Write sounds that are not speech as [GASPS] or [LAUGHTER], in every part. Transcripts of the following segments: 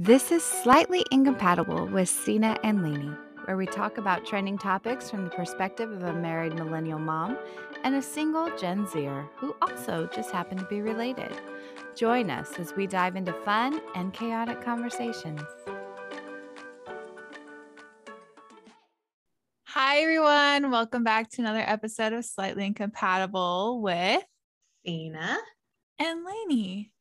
This is Slightly Incompatible with Sina and Lainey, where we talk about trending topics from the perspective of a married millennial mom and a single Gen Zer who also just happen to be related. Join us as we dive into fun and chaotic conversations. Hi, everyone. Welcome back to another episode of Slightly Incompatible with Sina and Lainey.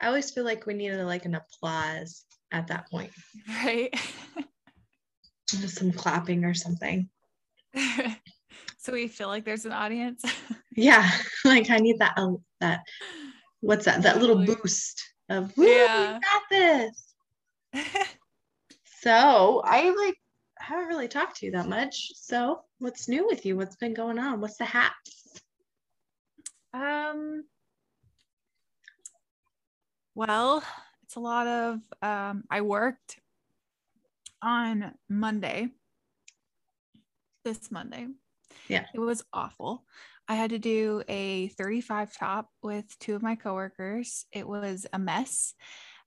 I always feel like we needed like an applause at that point. Right. [LAUGHS] Just some clapping or something. [LAUGHS] so we feel like there's an audience. [LAUGHS] yeah. Like I need that uh, that what's that? That little boost of yeah. got this. so I like haven't really talked to you that much. So what's new with you? What's been going on? What's the hats? Um well, it's a lot of, um, I worked on Monday, this Monday. Yeah. It was awful. I had to do a 35 top with two of my coworkers. It was a mess.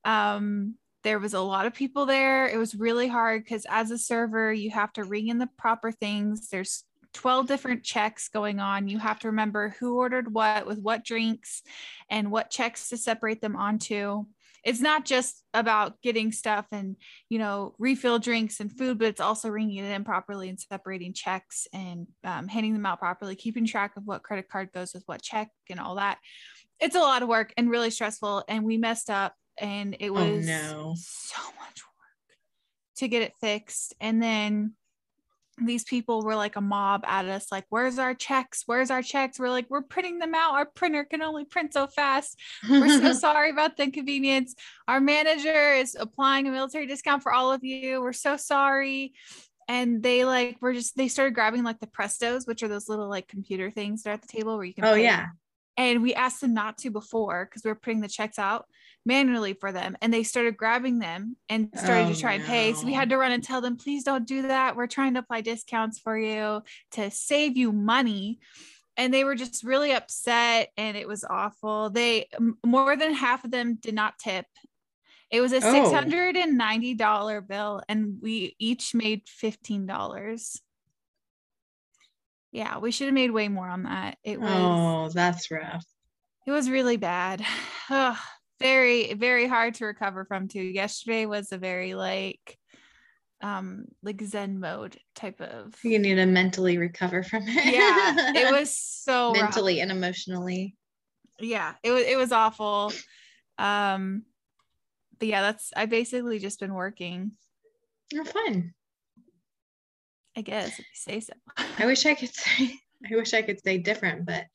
Um, there was a lot of people there. It was really hard because as a server, you have to ring in the proper things. There's 12 different checks going on. You have to remember who ordered what with what drinks and what checks to separate them onto. It's not just about getting stuff and, you know, refill drinks and food, but it's also ringing it in properly and separating checks and um, handing them out properly, keeping track of what credit card goes with what check and all that. It's a lot of work and really stressful. And we messed up and it oh, was oh, no. so much work to get it fixed. And then these people were like a mob at us like where's our checks? Where's our checks? We're like we're printing them out. Our printer can only print so fast. We're so [LAUGHS] sorry about the inconvenience. Our manager is applying a military discount for all of you. We're so sorry. And they like were just they started grabbing like the prestos which are those little like computer things that are at the table where you can oh yeah. And we asked them not to before because we were putting the checks out manually for them and they started grabbing them and started oh, to try no. and pay so we had to run and tell them please don't do that we're trying to apply discounts for you to save you money and they were just really upset and it was awful they more than half of them did not tip it was a $690 oh. bill and we each made $15 yeah, we should have made way more on that. It was Oh, that's rough. It was really bad. [SIGHS] Oh, very, very hard to recover from too. Yesterday was a very like um like zen mode type of you need to mentally recover from it yeah it [LAUGHS] was so mentally rough. and emotionally yeah it was it was awful um but yeah that's i basically just been working you're fun I guess if you say so. I wish I [LAUGHS] could say I wish I could say different, but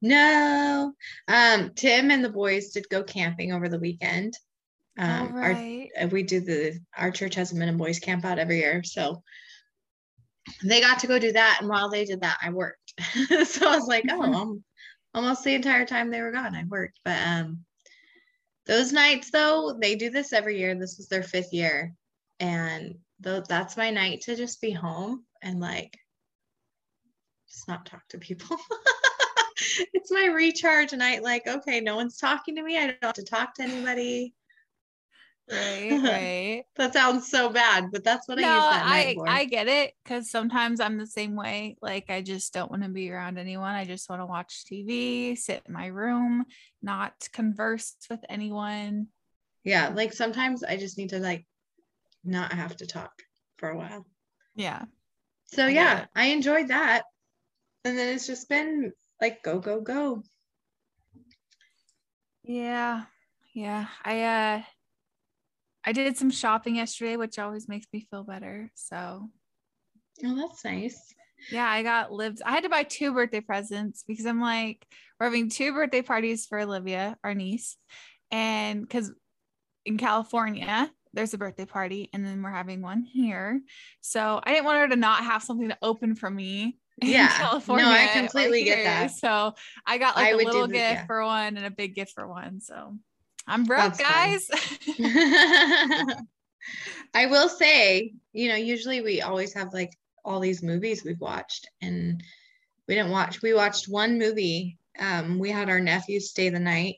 no. Um, Tim and the boys did go camping over the weekend. Um, right. our, uh, we do the our church has a men and boys camp out every year, so they got to go do that. And while they did that, I worked. [LAUGHS] so I was like, oh, um, almost the entire time they were gone, I worked. But um, those nights though, they do this every year. This was their fifth year, and though that's my night to just be home and like just not talk to people. [LAUGHS] [LAUGHS] it's my recharge night. Like, okay, no one's talking to me. I don't have to talk to anybody. Right, [LAUGHS] right. that sounds so bad, but that's what no, I use that I, for. I get it because sometimes I'm the same way. Like, I just don't want to be around anyone. I just want to watch TV, sit in my room, not converse with anyone. Yeah, like sometimes I just need to like not have to talk for a while. Yeah. So I yeah, I enjoyed that. And then it's just been like go go go. Yeah. Yeah. I uh I did some shopping yesterday, which always makes me feel better. So Oh, that's nice. Yeah, I got lived. I had to buy two birthday presents because I'm like, we're having two birthday parties for Olivia, our niece. And because in California, there's a birthday party and then we're having one here. So I didn't want her to not have something to open for me. Yeah. California. No, I [LAUGHS] completely get that. So I got like I a little gift yeah. for one and a big gift for one. So I'm broke, That's guys. [LAUGHS] [LAUGHS] I will say, you know, usually we always have like all these movies we've watched and we didn't watch we watched one movie um we had our nephews stay the night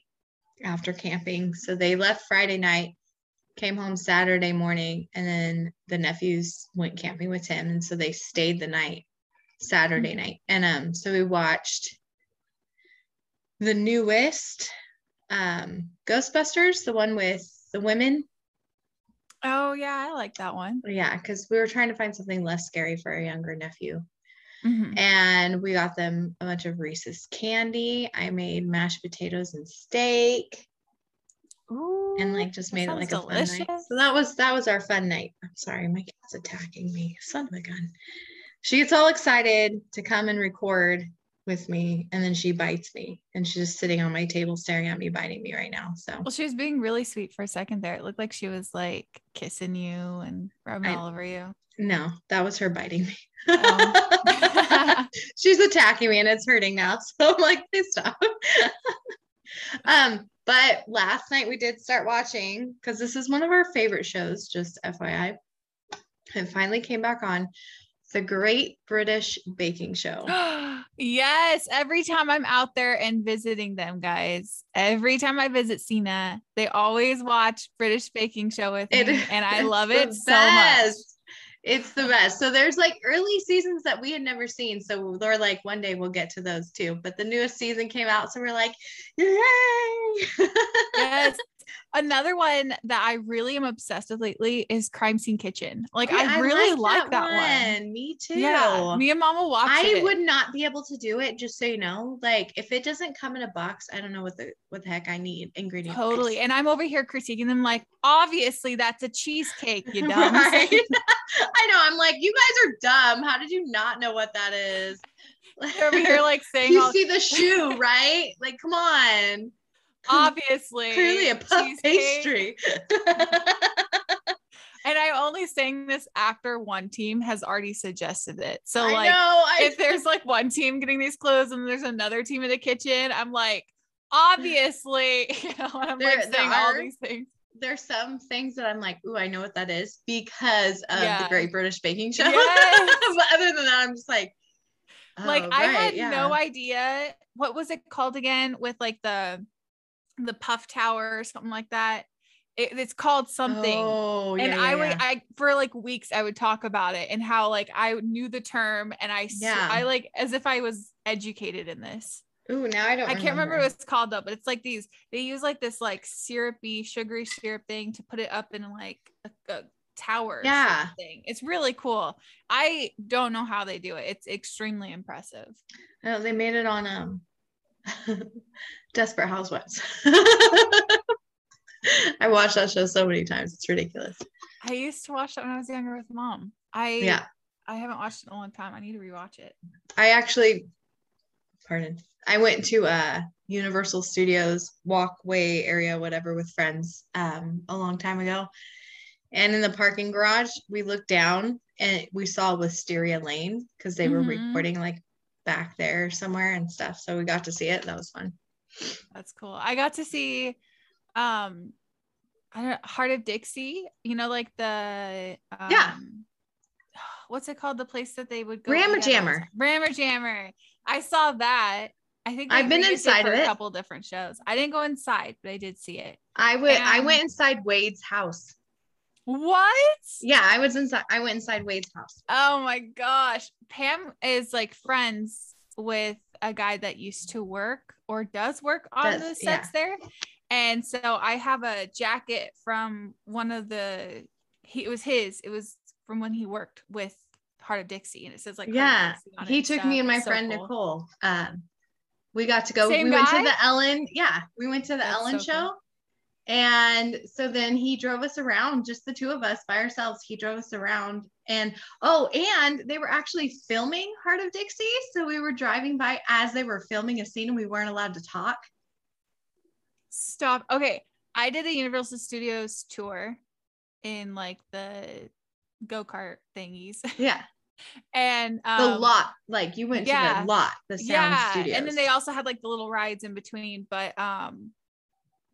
after camping so they left friday night came home Saturday morning, and then the nephews went camping with him, and so they stayed the night Saturday mm-hmm. night, and um, so we watched the newest um Ghostbusters, the one with the women. Oh yeah, I like that one. Yeah, because we were trying to find something less scary for our younger nephew. Mm-hmm. And we got them a bunch of Reese's candy. I made mashed potatoes and steak. Ooh, and like just made it like delicious. a fun night. So that was that was our fun night. I'm sorry, my cat's attacking me. Son of a gun. She gets all excited to come and record with me and then she bites me and she's just sitting on my table staring at me biting me right now so. Well she was being really sweet for a second there. It looked like she was like kissing you and rubbing I, all over you. No that was her biting me. Oh. [LAUGHS] she's attacking me and it's hurting now [LAUGHS] so i'm like please stop. [LAUGHS] Um but last night we did start watching because this is one of our favorite shows just fyi it finally came back on the Great British Baking Show. [GASPS] yes, every time I'm out there and visiting them, guys, every time I visit Sina, they always watch British Baking Show with me, [LAUGHS] and I love it so much. It's the best. So there's like early seasons that we had never seen. So we're like, one day we'll get to those too. But the newest season came out, so we're like, yay! [LAUGHS] yes, Another one that I really am obsessed with lately is Crime Scene Kitchen. Like oh, I, I really like, like that, that one. one. Me too. Yeah, me and Mama watch I it. would not be able to do it. Just so you know, like if it doesn't come in a box, I don't know what the what the heck I need ingredients. Totally. And I'm over here critiquing them like, obviously that's a cheesecake. You [LAUGHS] dumb. [LAUGHS] I know. I'm like, you guys are dumb. How did you not know what that is? over here like [LAUGHS] saying, you see the shoe, right? Like, come on. Obviously. Clearly a puff pastry. [LAUGHS] and I'm only saying this after one team has already suggested it. So I like know, I if there's like one team getting these clothes and there's another team in the kitchen, I'm like, obviously, [LAUGHS] you know, I'm there, like saying are, all these things. There's some things that I'm like, ooh, I know what that is because of yeah. the Great British Baking Show. Yes. [LAUGHS] but other than that, I'm just like, oh, like right, I had yeah. no idea what was it called again with like the the puff tower or something like that it, it's called something oh, yeah, and i would yeah. i for like weeks i would talk about it and how like i knew the term and i yeah. i like as if i was educated in this Ooh, now I don't. I can't remember what it's called though, but it's like these. They use like this like syrupy, sugary syrup thing to put it up in like a, a tower. Yeah, thing. It's really cool. I don't know how they do it. It's extremely impressive. Oh, they made it on um [LAUGHS] Desperate Housewives. [LAUGHS] I watched that show so many times. It's ridiculous. I used to watch that when I was younger with mom. I yeah. I haven't watched it in a long time. I need to rewatch it. I actually, pardon. I went to uh Universal Studios walkway area, whatever, with friends um a long time ago. And in the parking garage, we looked down and we saw Wisteria Lane because they mm-hmm. were recording like back there somewhere and stuff. So we got to see it. That was fun. That's cool. I got to see um I don't Hart of Dixie, you know, like the um, yeah. [SIGHS] What's it called? The place that they would go. Rammer Jammer. Rammer Jammer. I saw that. I think I've been inside of it. A couple different shows. I didn't go inside, but I did see it. I went. And... I went inside Wade's house. What? Yeah, I was inside. I went inside Wade's house. Oh my gosh. Pam is like friends with a guy that used to work or does work on does, the sets yeah. there. And so I have a jacket from one of the he it was his. It was from when he worked with Hart of Dixie and it says like Yeah. He took me and my so friend cool. Nicole. Um we got to go Same we guy? went to the Ellen. Yeah, we went to the That's Ellen so show. Cool and so then he drove us around, just the two of us by ourselves. He drove us around. And oh, and they were actually filming Hart of Dixie. So we were driving by as they were filming a scene and we weren't allowed to talk. Stop. Okay. I did a Universal Studios tour in like the go kart thingies. [LAUGHS] Yeah. and um, the lot, like you went yeah, to the lot, the sound yeah. studios. And then they also had like the little rides in between. But um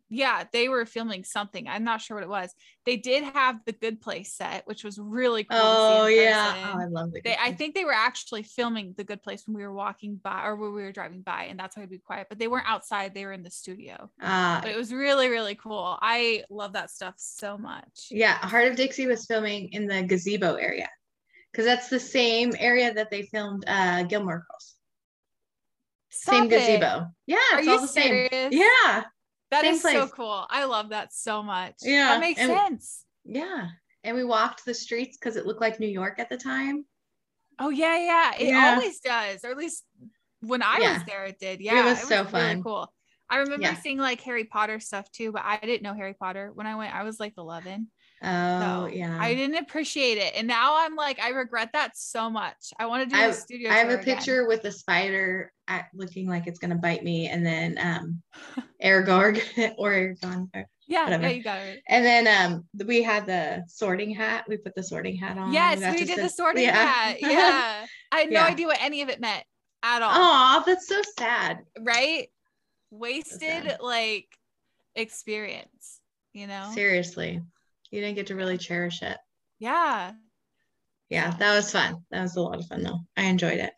yeah, they were filming something. I'm not sure what it was. They did have the Good Place set, which was really cool. Oh yeah, oh, I love the. I think they were actually filming the Good Place when we were walking by or when we were driving by, and that's why it'd be quiet. But they weren't outside; they were in the studio. Uh, but it was really, really cool. I love that stuff so much. Yeah, Hart of Dixie was filming in the gazebo area because that's the same area that they filmed uh, Gilmore Girls. Stop same it. gazebo. Yeah, it's all the serious? same. Yeah. That Same is place. so cool. I love that so much. Yeah. That makes and, sense. Yeah. And we walked the streets because it looked like New York at the time. Oh yeah, yeah. It yeah. always does. Or at least when I yeah. was there, it did. Yeah. It was, it was so really fun. Cool. I remember yeah. seeing like Harry Potter stuff too, but I didn't know Harry Potter when I went. I was like 11. Oh, so yeah. I didn't appreciate it. And now I'm like, I regret that so much. I want to do I, a studio. I have a picture again. with a spider at, looking like it's going to bite me. And then um, [LAUGHS] [LAUGHS] Aragorn or Aragorn. Yeah, whatever. yeah, you got it. And then um, we had the sorting hat. We put the sorting hat on. Yes, we, we did the sorting yeah. hat. [LAUGHS] Yeah. I had no yeah. idea what any of it meant at all. Oh, that's so sad. Right? Wasted so like experience, you know? Seriously. You didn't get to really cherish it. Yeah. Yeah, that was fun. That was a lot of fun though. I enjoyed it.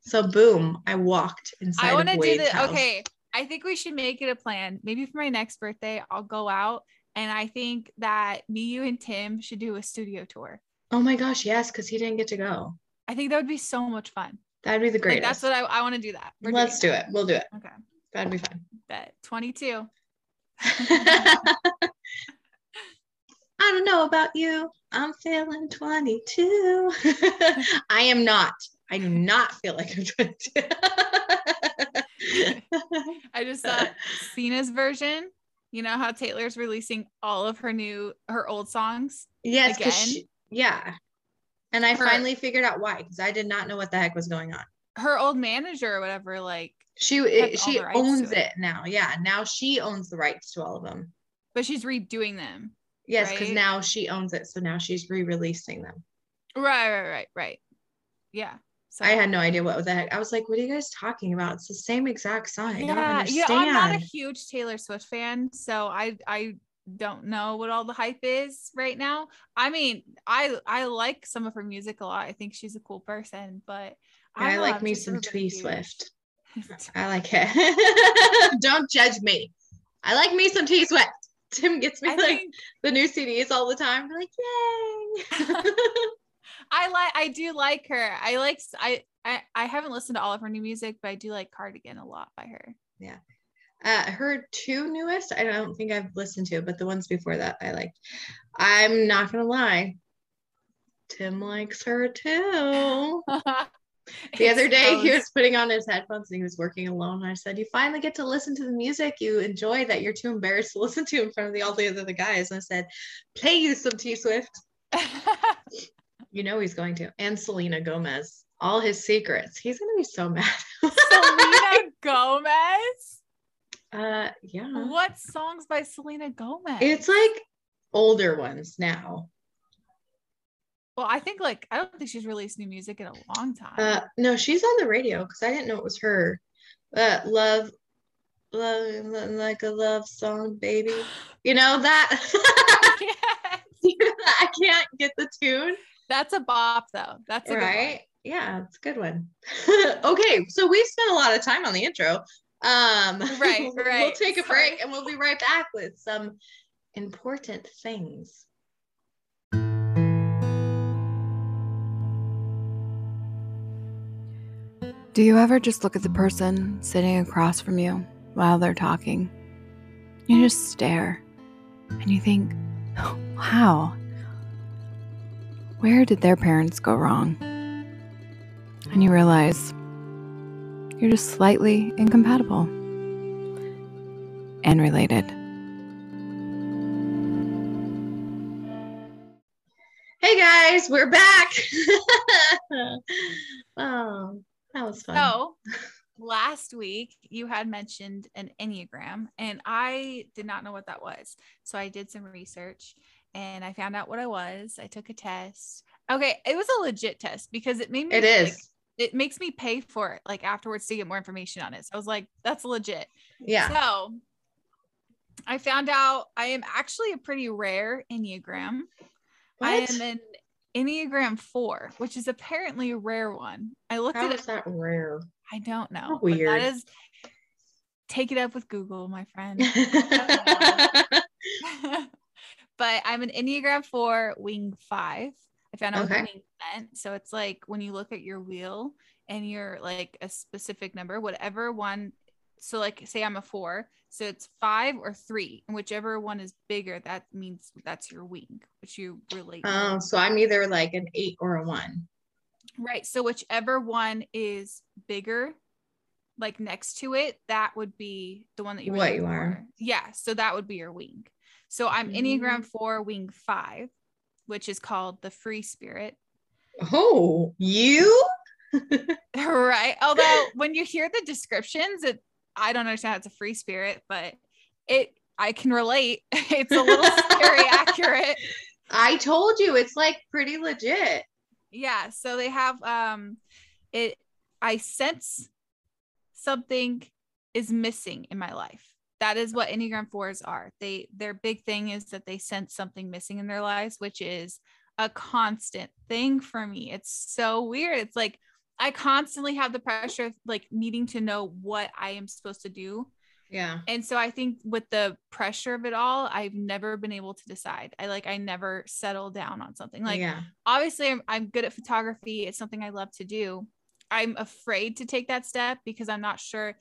So boom, I walked inside. I want to do the okay. I think we should make it a plan. Maybe for my next birthday, I'll go out and I think that me, you, and Tim should do a studio tour. Oh my gosh, yes, because he didn't get to go. I think that would be so much fun. That'd be the greatest. Like, that's what I, I want to do that. We're Let's do it. We'll do it. Okay. That'd be fun. Bet 22. [LAUGHS] I don't know about you. I'm feeling 22. [LAUGHS] I am not. I do not feel like I'm 22. I just saw Sina's version. You know how Taylor's releasing all of her new, her old songs? Yes. She, yeah. And I her, finally figured out why, because I did not know what the heck was going on. Her old manager or whatever, like she she owns it. it now. Yeah. Now she owns the rights to all of them. But she's redoing them. Yes, because right? now she owns it. So now she's re-releasing them. Right, right, right, right. Yeah. So I had no idea what the heck. I was like, what are you guys talking about? It's the same exact song. Yeah, yeah. I'm not a huge Taylor Swift fan, so I I don't know what all the hype is right now. I mean, I I like some of her music a lot. I think she's a cool person, but I, I like me some T Swift. [LAUGHS] I like it. [LAUGHS] don't judge me. I like me some T Swift. Tim gets me I like think, the new CDs all the time. I'm like, yay. [LAUGHS] I like I do like her. I like I, I I haven't listened to all of her new music, but I do like Cardigan a lot by her. Yeah. Uh, her two newest, I don't think I've listened to, but the ones before that I liked. I'm not gonna lie. Tim likes her too. [LAUGHS] the other day he was putting on his headphones and he was working alone. And I said, You finally get to listen to the music you enjoy that you're too embarrassed to [LAUGHS] listen to in front of the all the other guys. And I said, Play you some T Swift. [LAUGHS] you know he's going to. And Selena Gomez. All his secrets. He's gonna be so [LAUGHS] mad. Selena Gomez? Uh yeah. What songs by Selena Gomez? It's like older ones now. Well, I think like I don't think she's released new music in a long time. Uh, no, she's on the radio because I didn't know it was her. Uh, love, love, like a love song, baby. You know that. [LAUGHS] [LAUGHS] I can't get the tune. That's a bop, though. That's right. Yeah, it's a good one. [LAUGHS] okay, so we spent a lot of time on the intro. Um, right, right. we'll take a break and we'll be right back with some important things. Do you ever just look at the person sitting across from you while they're talking? You just stare and you think, [GASPS] wow, where did their parents go wrong? And you realize you're just slightly incompatible and related. Hey guys, we're back. oh, [LAUGHS] that was fun. So last week you had mentioned an Enneagram, and I did not know what that was. So I did some research and I found out what I was. I took a test. Okay, it was a legit test because it made me It is. Like, it makes me pay for it like afterwards to get more information on it. So I was like, that's legit. Yeah. So I found out I am actually a pretty rare Enneagram. What? I am an Enneagram 4, which is apparently a rare one. I looked How at is it. that rare? I don't know. How weird. That is take it up with Google, my friend. [LAUGHS] [LAUGHS] but I'm an Enneagram 4 wing 5. I found out okay. what wing meant. So it's like when you look at your wheel and you're like a specific number, whatever one so like say I'm a four, so it's five or three, and whichever one is bigger, that means that's your wing, which you relate. Oh, so I'm either like an eight or a one. Right. So whichever one is bigger, like next to it, that would be the one that you what you are. Yeah. So that would be your wing. So I'm. Enneagram mm. four, wing five, which is called the free spirit. Oh, you? [LAUGHS] [LAUGHS] right. Although when you hear the descriptions, it I don't understand how it's a free spirit, but it I can relate. [LAUGHS] It's a little [LAUGHS] scary accurate. I told you it's like pretty legit. Yeah, so they have um it I sense something is missing in my life. That is what Enneagram 4s are. They their big thing is that they sense something missing in their lives, which is a constant thing for me. It's so weird. It's like I constantly have the pressure of like needing to know what I am supposed to do. Yeah. And so I think with the pressure of it all, I've never been able to decide. I like I never settle down on something. Like yeah. obviously I'm I'm good at photography. It's something I love to do. I'm afraid to take that step because I'm not sure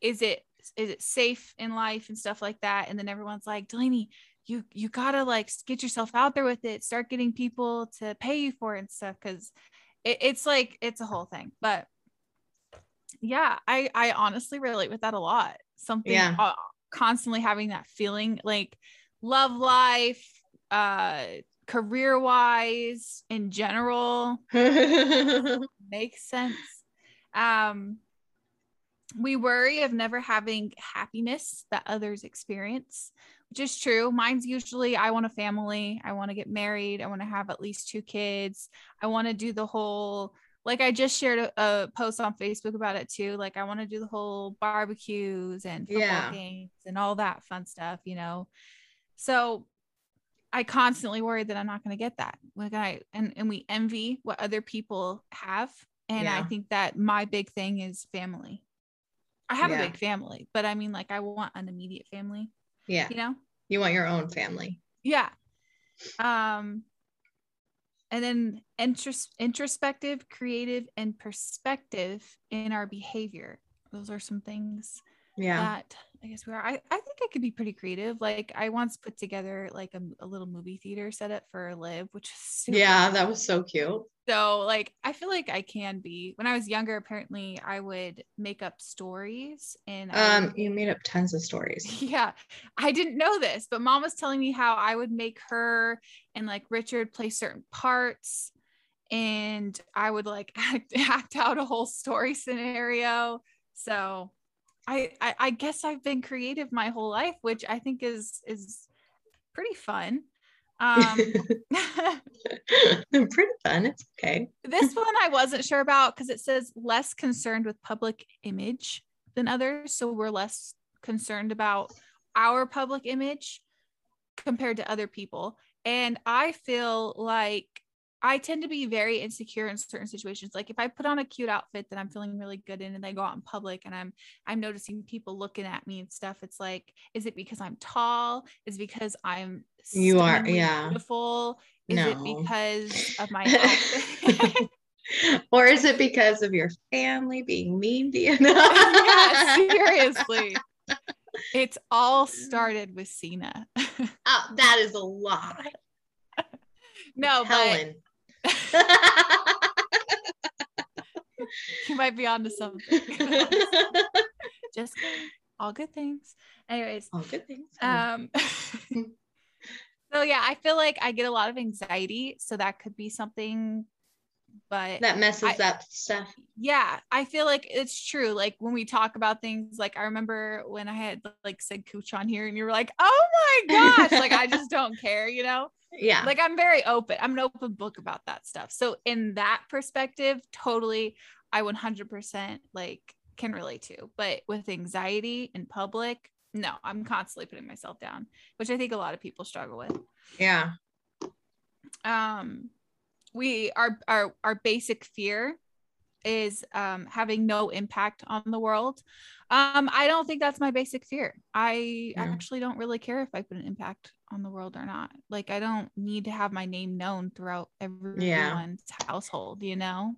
is it is it safe in life and stuff like that. And then everyone's like, Delaney, you you gotta like get yourself out there with it, start getting people to pay you for it and stuff. Cause it, it's like it's a whole thing but yeah i i honestly relate with that a lot. Something yeah. uh, constantly having that feeling like love life uh career wise in general [LAUGHS] makes sense. Um we worry of never having happiness that others experience which is true. Mine's usually I want a family, I want to get married, I want to have at least two kids. I want to do the whole like I just shared a, a, post on Facebook about it too. Like I want to do the whole barbecues and football yeah. games and all that fun stuff, you know. So I constantly worry that I'm not going to get that. Like I and and we envy what other people have, and yeah. I think that my big thing is family. I have yeah. a big family, but I mean, like I want an immediate family. Yeah. You know? You want your own family. Yeah. Um and then intros- introspective, creative, and perspective in our behavior. Those are some things yeah. that I guess we are. I, I think I could be pretty creative. Like I once put together like a, a little movie theater setup for Liv, which is yeah, cool. that was so cute. So like I feel like I can be. When I was younger, apparently I would make up stories and um would, you made up tons of stories. [LAUGHS] Yeah. I didn't know this, but mom was telling me how I would make her and like Richard play certain parts and I would like [LAUGHS] act, act out a whole story scenario. So I, I, I guess I've been creative my whole life, which I think is is pretty fun. Um, [LAUGHS] [LAUGHS] pretty fun. It's okay. this one I wasn't sure about because it says less concerned with public image than others, so we're less concerned about our public image compared to other people. And I feel like I tend to be very insecure in certain situations. Like if I put on a cute outfit that I'm feeling really good in and I go out in public and I'm I'm noticing people looking at me and stuff, it's like, is it because I'm tall? Is it because I'm you are yeah beautiful? Is no. it because of my outfit? [LAUGHS] or is it because of your family being mean to you? [LAUGHS] yeah, seriously. It's all started with Sina. [LAUGHS] oh, that is a lot. No, Helen. [LAUGHS] you might be onto something. [LAUGHS] Just kidding. All good things. Anyways. All good things. Um [LAUGHS] so yeah, I feel like I get a lot of anxiety. So that could be something but that messes I, up stuff. Yeah, I feel like it's true. Like when we talk about things, like I remember when I had like said cooch on here, and you were like, "Oh my gosh!" like I just don't care, you know? Yeah. Like I'm very open. I'm an open book about that stuff. So in that perspective, totally, I 100% like can relate to. But with anxiety in public, no, I'm constantly putting myself down, which I think a lot of people struggle with. Yeah. Um, we our our our basic fear is um having no impact on the world. Um, I don't think that's my basic fear. I yeah. actually don't really care if I put an impact on the world or not. Like I don't need to have my name known throughout everyone's yeah. household, you know?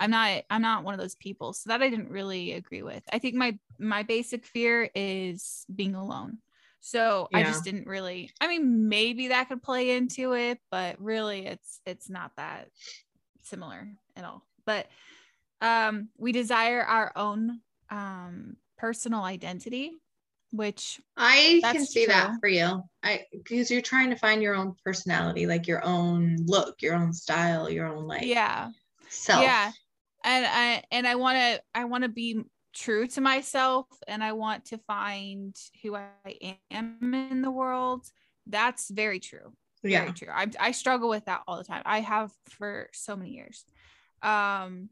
I'm not I'm not one of those people. So that I didn't really agree with. I think my my basic fear is being alone. So yeah. I just didn't really I mean maybe that could play into it, but really it's it's not that similar at all. But um we desire our own um personal identity which I can see true. that for you. I because you're trying to find your own personality, like your own look, your own style, your own like yeah self. Yeah. And I and I want to I want to be true to myself and I want to find who I am in the world. That's very true. Very yeah. true. I I struggle with that all the time. I have for so many years. Um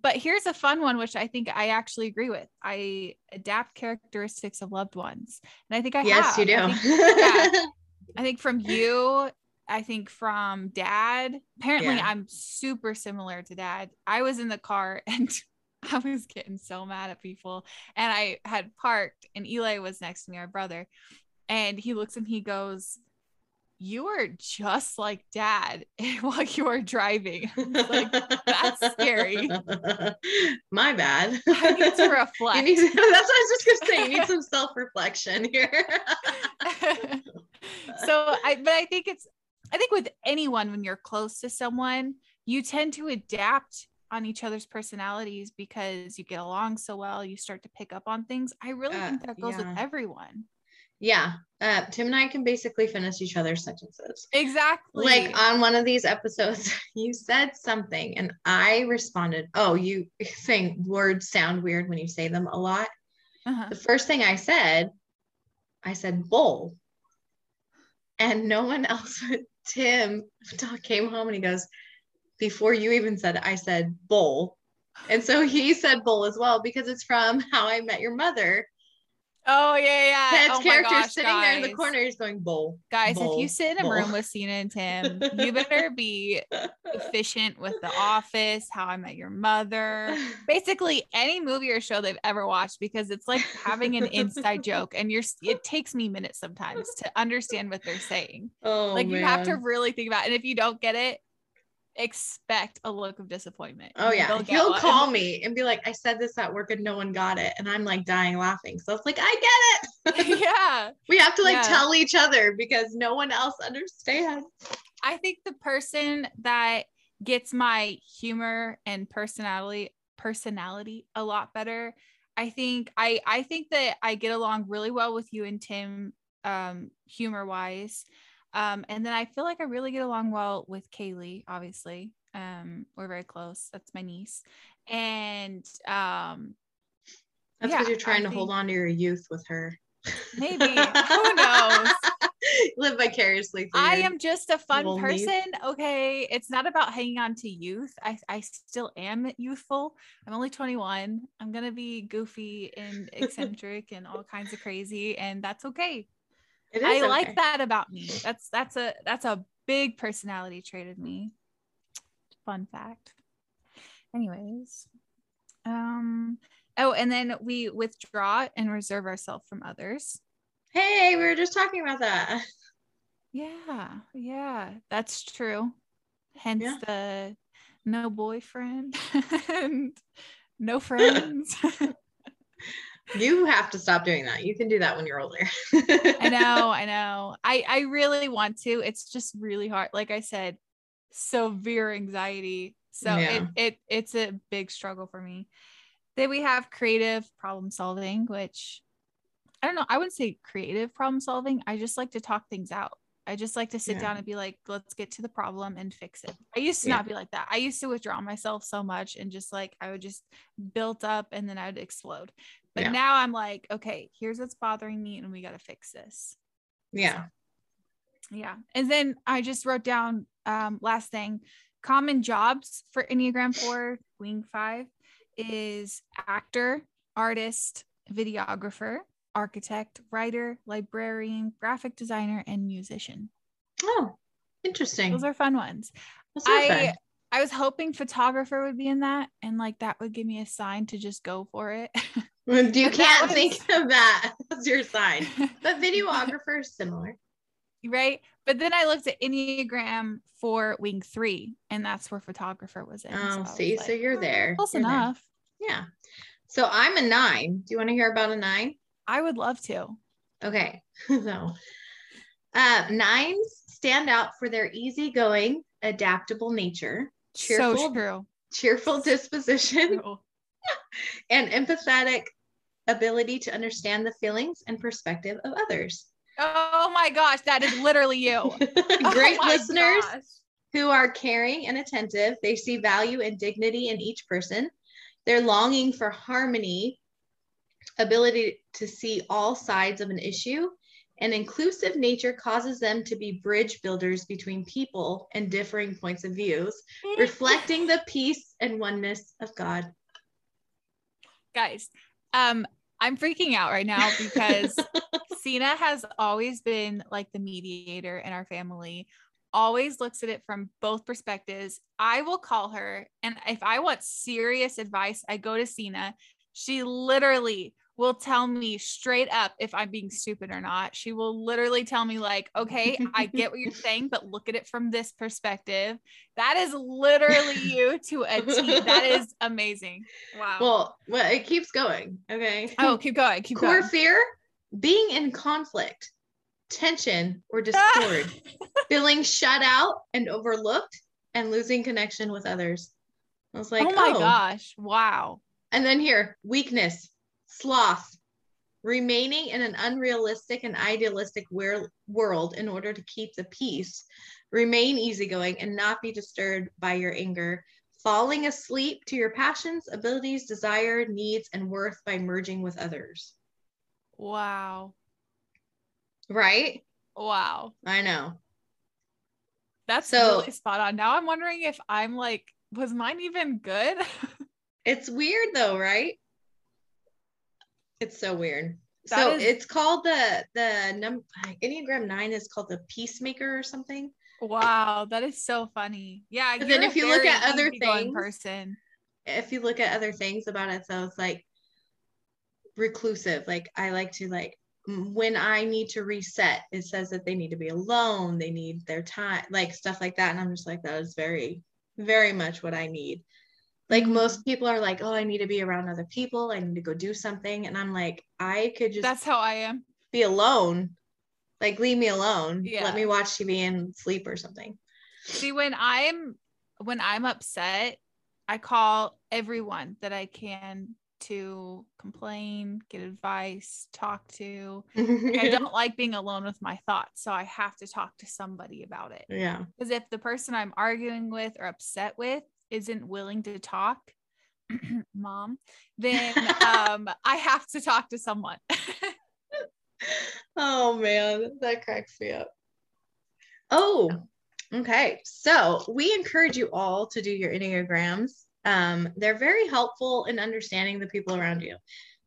but here's a fun one which i think i actually agree with i adapt characteristics of loved ones and i think i yes have. you do I think, [LAUGHS] yeah, I think from you I think from dad. Apparently, yeah. I'm super similar to dad. I was in the car [LAUGHS] and [LAUGHS] I was getting so mad at people. And I had parked, and Eli was next to me, our brother. And he looks and he goes, You are just like dad [LAUGHS] while you are driving. like, That's scary. [LAUGHS] My bad. I need to reflect. Need, that's what I was just going to say. You need some self reflection here. so I, but I think it's, I think with anyone, when you're close to someone, you tend to adapt on each other's personalities because you get along so well. You start to pick up on things. I really uh, think that goes yeah. with everyone. Yeah. Uh, Tim and I can basically finish each other's sentences. Exactly. Like on one of these episodes, [LAUGHS] you said something and I responded, Oh, you [LAUGHS] think words sound weird when you say them a lot. Uh-huh. The first thing I said, I said bowl. And no one [LAUGHS] else Tim came home and he goes, Before you even said I said bowl. And so he said bowl as well because it's from How I Met Your Mother. Oh yeah, yeah. Ted's oh character gosh, sitting guys. there in the corner, he's going bowl. Guys, bowl, if you sit in a bowl. room with Sina and Tim, you better be efficient with The Office, How I Met Your Mother, [LAUGHS] basically any movie or show they've ever watched, because it's like having an inside joke, and you're. It takes me minutes sometimes to understand what they're saying. Oh, like man. you have to really think about, it. and if you don't get it, expect a look of disappointment. Oh yeah. He'll one. call [LAUGHS] me and be like, I said this at work and no one got it. And I'm like dying laughing. So it's like, I get it. [LAUGHS] yeah. [LAUGHS] we have to like yeah. tell each other because no one else understands. I think the person that gets my humor and personality personality a lot better. I think I I think that I get along really well with you and Tim um humor wise. Um, and then I feel like I really get along well with Kaylee, obviously. Um, we're very close. That's my niece. And um that's because yeah, you're trying I to hold on to your youth with her. Maybe. [LAUGHS] Who knows? [LAUGHS] Live vicariously. I am just a fun person. Niece. Okay. It's not about hanging on to youth. I, I still am youthful. I'm only 21. I'm going to be goofy and [LAUGHS] eccentric and all kinds of crazy, and that's okay. I like that about me. That's that's a that's a big personality trait of me. Fun fact. Anyways, um, oh, and then we withdraw and reserve ourselves from others. Hey, we were just talking about that. Yeah, yeah, that's true. Hence yeah. the no boyfriend [LAUGHS] and no friends. [LAUGHS] you have to stop doing that. You can do that when you're older. [LAUGHS] I know, I know. I I really want to. It's just really hard. Like I said, severe anxiety. So yeah. it it it's a big struggle for me. Then we have creative problem solving, which I don't know. I wouldn't say creative problem solving. I just like to talk things out. I just like to sit yeah. down and be like, let's get to the problem and fix it. I used to yeah. not be like that. I used to withdraw myself so much and just like I would just build up and then I would explode. But yeah. now I'm like, okay, here's what's bothering me and we got to fix this. Yeah. So, yeah. And then I just wrote down um, last thing common jobs for Enneagram 4, Wing 5 is actor, artist, videographer, architect, writer, librarian, graphic designer, and musician. Oh, interesting. Those are fun ones. I fun. I was hoping photographer would be in that, and like that would give me a sign to just go for it. [LAUGHS] [LAUGHS] you can't was... think of that [LAUGHS] as your sign, [LAUGHS] but videographer is similar, right? But then I looked at Enneagram for wing three, and that's where photographer was in. Oh, so see, like, so you're there. Close you're enough. There. Yeah. So I'm a nine. Do you want to hear about a nine? I would love to. Okay. so uh, nines stand out for their easygoing, adaptable nature, cheerful, so true. cheerful disposition, and empathetic ability to understand the feelings and perspective of others. Oh my gosh, that is literally you. [LAUGHS] Great oh listeners gosh. who are caring and attentive. They see value and dignity in each person. They're longing for harmony, ability to see all sides of an issue, and inclusive nature causes them to be bridge builders between people and differing points of views, [LAUGHS] reflecting the peace and oneness of God. Guys, um, I'm freaking out right now because [LAUGHS] Sina has always been like the mediator in our family, always looks at it from both perspectives. I will call her, and if I want serious advice, I go to Sina. She literally will tell me straight up if I'm being stupid or not. She will literally tell me, like, okay, I [LAUGHS] get what you're saying, but look at it from this perspective. That is literally you to a T. That [LAUGHS] is amazing. Wow. Well, well, it keeps going. Okay. Oh, keep going. Keep Core going. fear being in conflict, tension, or discord, [LAUGHS] feeling shut out and overlooked, and losing connection with others. I was oh like, oh my oh. gosh, wow. And then here, weakness, sloth, remaining in an unrealistic and idealistic world in order to keep the peace, remain easygoing and not be disturbed by your anger, falling asleep to your passions, abilities, desire, needs, and worth by merging with others. Wow. Right? Wow. I know. That's so, really spot on. Now I'm wondering if I'm like, was mine even good? [LAUGHS] it's weird though, right? It's so weird. That so is, it's called the the num Enneagram nine is called the peacemaker or something. Wow, that is so funny. Yeah. then if you look at other things, person. If you look at other things about it, so it's like reclusive. Like I like to like when I need to reset, it says that they need to be alone, they need their time, like stuff like that. And I'm just like, that is very, very much what I need like most people are like oh i need to be around other people. I need to go do something. And i'm like i could just that's how i am. be alone. Like leave me alone. Yeah. let me watch tv and sleep or something. See when i'm when i'm upset i call everyone that i can to complain get advice talk to. I don't [LAUGHS] like being alone with my thoughts so i have to talk to somebody about it. Yeah. Because if the person i'm arguing with or upset with isn't willing to talk, [CLEARS THROAT] mom, then [LAUGHS] um, I have to talk to someone. [LAUGHS] oh man, that cracks me up. Oh, okay. So we encourage you all to do your Enneagrams. Um, they're very helpful in understanding the people around you.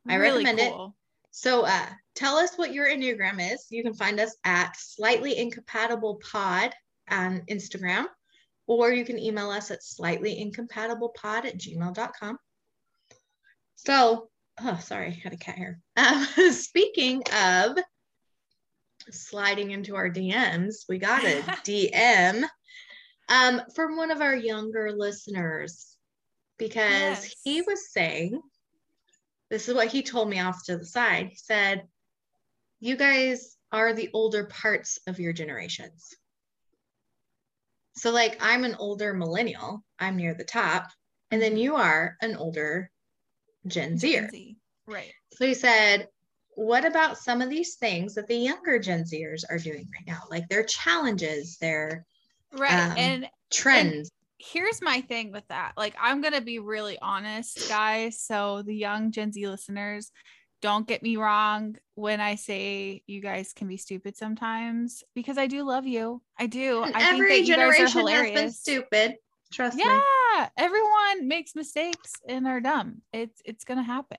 I really recommend cool. it. So uh, tell us what your Enneagram is. You can find us at slightly incompatible pod on Instagram or you can email us at slightlyincompatiblepod at gmail.com. So, oh, sorry, I had a cat here. Uh, [LAUGHS] speaking of sliding into our DMs, we got a [LAUGHS] DM um, from one of our younger listeners because yes. he was saying, this is what he told me off to the side. He said, You guys are the older parts of your generations. So, like, I'm an older millennial, I'm near the top, and then you are an older Gen Zer. Gen Z. Right. So he said, what about some of these things that the younger Gen Zers are doing right now? Like their challenges, their right um, and trends. And here's my thing with that. Like, I'm gonna be really honest, guys. So the young Gen Z listeners, don't get me wrong when I say you guys can be stupid sometimes because I do love you. I do. I Every generation has been stupid. Trust yeah, me. Yeah, everyone makes mistakes and they're dumb. It's it's gonna happen.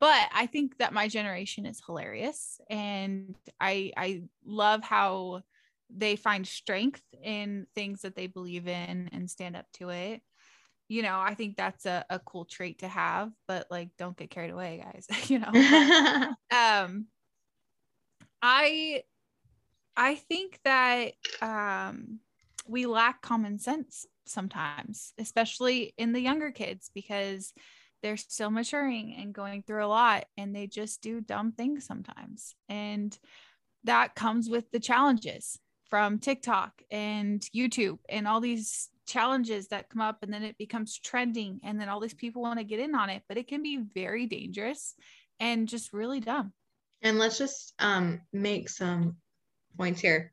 but I think that my generation is hilarious and I I love how they find strength in things that they believe in and stand up to it. You know, I think that's a, a cool trait to have, but like don't get carried away, guys. [LAUGHS] you know. [LAUGHS] um I I think that um we lack common sense sometimes, especially in the younger kids, because they're still maturing and going through a lot and they just do dumb things sometimes. And that comes with the challenges from TikTok and YouTube and all these challenges that come up and then it becomes trending and then all these people want to get in on it, but it can be very dangerous and just really dumb. And let's just um, make some points here.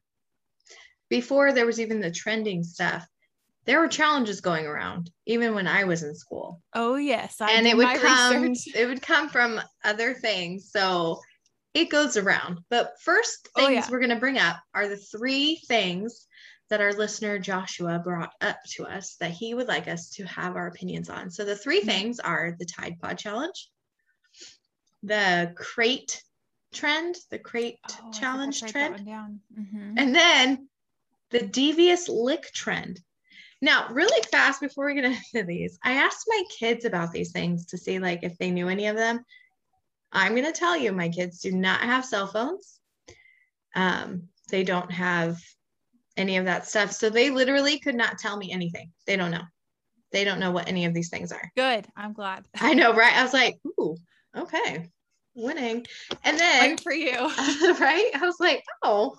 Before there was even the trending stuff, there were challenges going around even when I was in school. Oh yes, I and it would come research. it would come from other things. So it goes around. But first things oh, yeah. we're going to bring up are the three things that our listener Joshua brought up to us that he would like us to have our opinions on. So the 3 mm-hmm. things are the Tide Pod challenge, the crate trend, the crate oh, challenge trend, mm-hmm. and then the devious lick trend. Now, really fast before we get [LAUGHS] into these, I asked my kids about these things to see like if they knew any of them. I'm going to tell you, my kids do not have cell phones. Um, they don't have any of that stuff. So they literally could not tell me anything. They don't know. They don't know what any of these things are. Good. I'm glad. I know, right? I was like, ooh, okay, winning. And then for you. [LAUGHS] right? I was like, oh,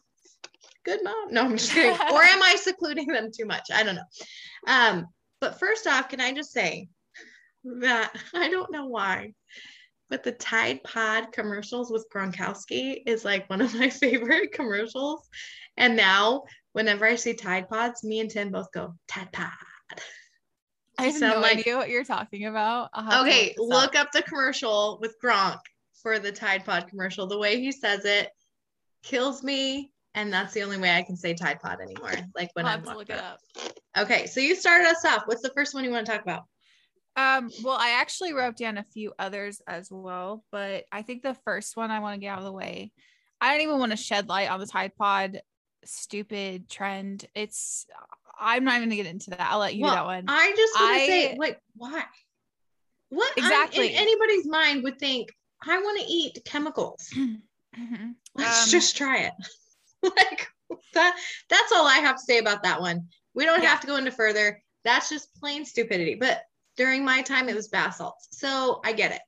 good mom. No, I'm just kidding. [LAUGHS] or am I secluding them too much? I don't know. Um, but first off, can I just say that [LAUGHS] I don't know why, but the Tide Pod commercials with Gronkowski is like one of [LAUGHS] my favorite commercials. And now, whenever I see Tide Pods, me and Tim both go Tide Pod. I have so no like, idea what you're talking about. Okay, look up. up the commercial with Gronk for the Tide Pod commercial. The way he says it kills me and that's the only way I can say Tide Pod anymore. Like when I'm look it up. Okay, so you started us off. What's the first one you want to talk about? Um, well, I actually wrote down a few others as well, but I think the first one I want to get out of the way. I don't even want to shed light on the Tide Pod stupid trend. It's I'm not even gonna get into that. I'll let you well, that one. I just want to say, like, why? What exactly in anybody's mind would think I want to eat chemicals? [CLEARS THROAT] Mm-hmm. Let's um, just try it. [LAUGHS] like that that's all I have to say about that one. We don't yeah. have to go into further. That's just plain stupidity. But during my time, it was bath salts. So I get it.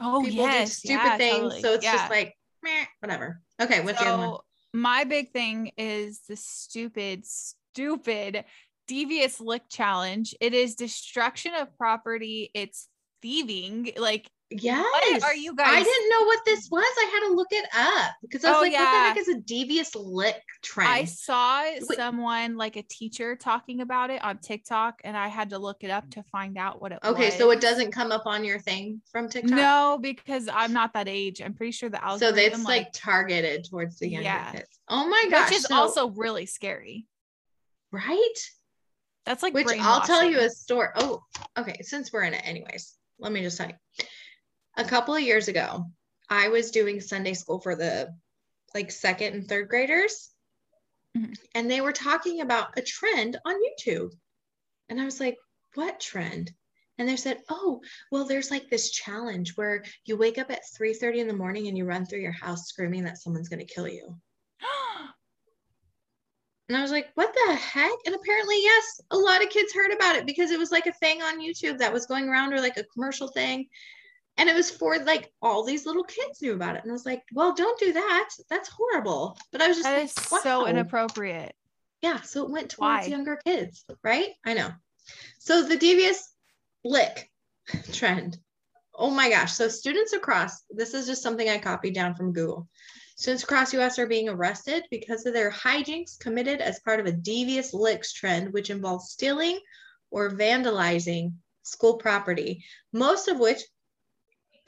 Oh, People yes. do stupid yeah, things. Totally. So it's yeah. just like, meh, whatever. Okay, what's so, the other one? My big thing is the stupid, stupid devious lick challenge. It is destruction of property. It's thieving. Like Yes. What are you guys? I didn't know what this was. I had to look it up because I was oh, like, yeah. what the heck is a devious lick trend? I saw Wait. someone like a teacher talking about it on TikTok and I had to look it up to find out what it okay, was. Okay, so it doesn't come up on your thing from TikTok? No, because I'm not that age. I'm pretty sure the algorithm. So it's like, like targeted towards the younger yeah. kids. Oh my gosh. Which is so, also really scary. Right? That's like which I'll tell you a story. Oh, okay. Since we're in it, anyways, let me just tell you a couple of years ago, I was doing Sunday school for the like second and third graders. Mm-hmm. And they were talking about a trend on YouTube. And I was like, what trend? And they said, oh, well, there's like this challenge where you wake up at 3 30 in the morning and you run through your house screaming that someone's going to kill you. [GASPS] and I was like, what the heck? And apparently, yes, a lot of kids heard about it because it was like a thing on YouTube that was going around or like a commercial thing and it was for like all these little kids knew about it. And i was like well don't do that. That's horrible. But i was just that like, wow. so inappropriate. Yeah so it went towards Why? younger kids right? I know. So the devious lick [LAUGHS] trend. Oh my gosh. So students across this is just something i copied down from google. Students across us are being arrested because of their hijinks committed as part of a devious licks trend which involves stealing or vandalizing school property most of which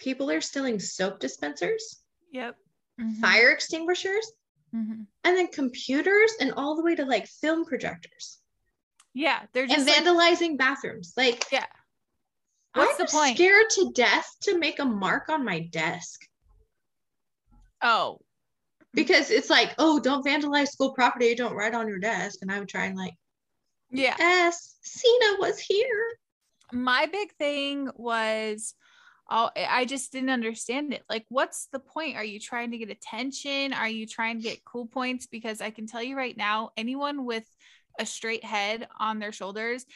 people are stealing soap dispensers. Yep. Mm-hmm. Fire extinguishers. Mm-hmm. And then computers and all the way to like film projectors. Yeah, they're just and vandalizing bathrooms. Like yeah, What's I'm the point? Scared to death to make a mark on my desk. Oh. Because it's like, oh, don't vandalize school property, don't write on your desk. And I would try and like, yeah. Yes, Sina was here. My big thing was oh, I just didn't understand it. Like, what's the point? Are you trying to get attention? Are you trying to get cool points? Because I can tell you right now, anyone with a straight head on their shoulders,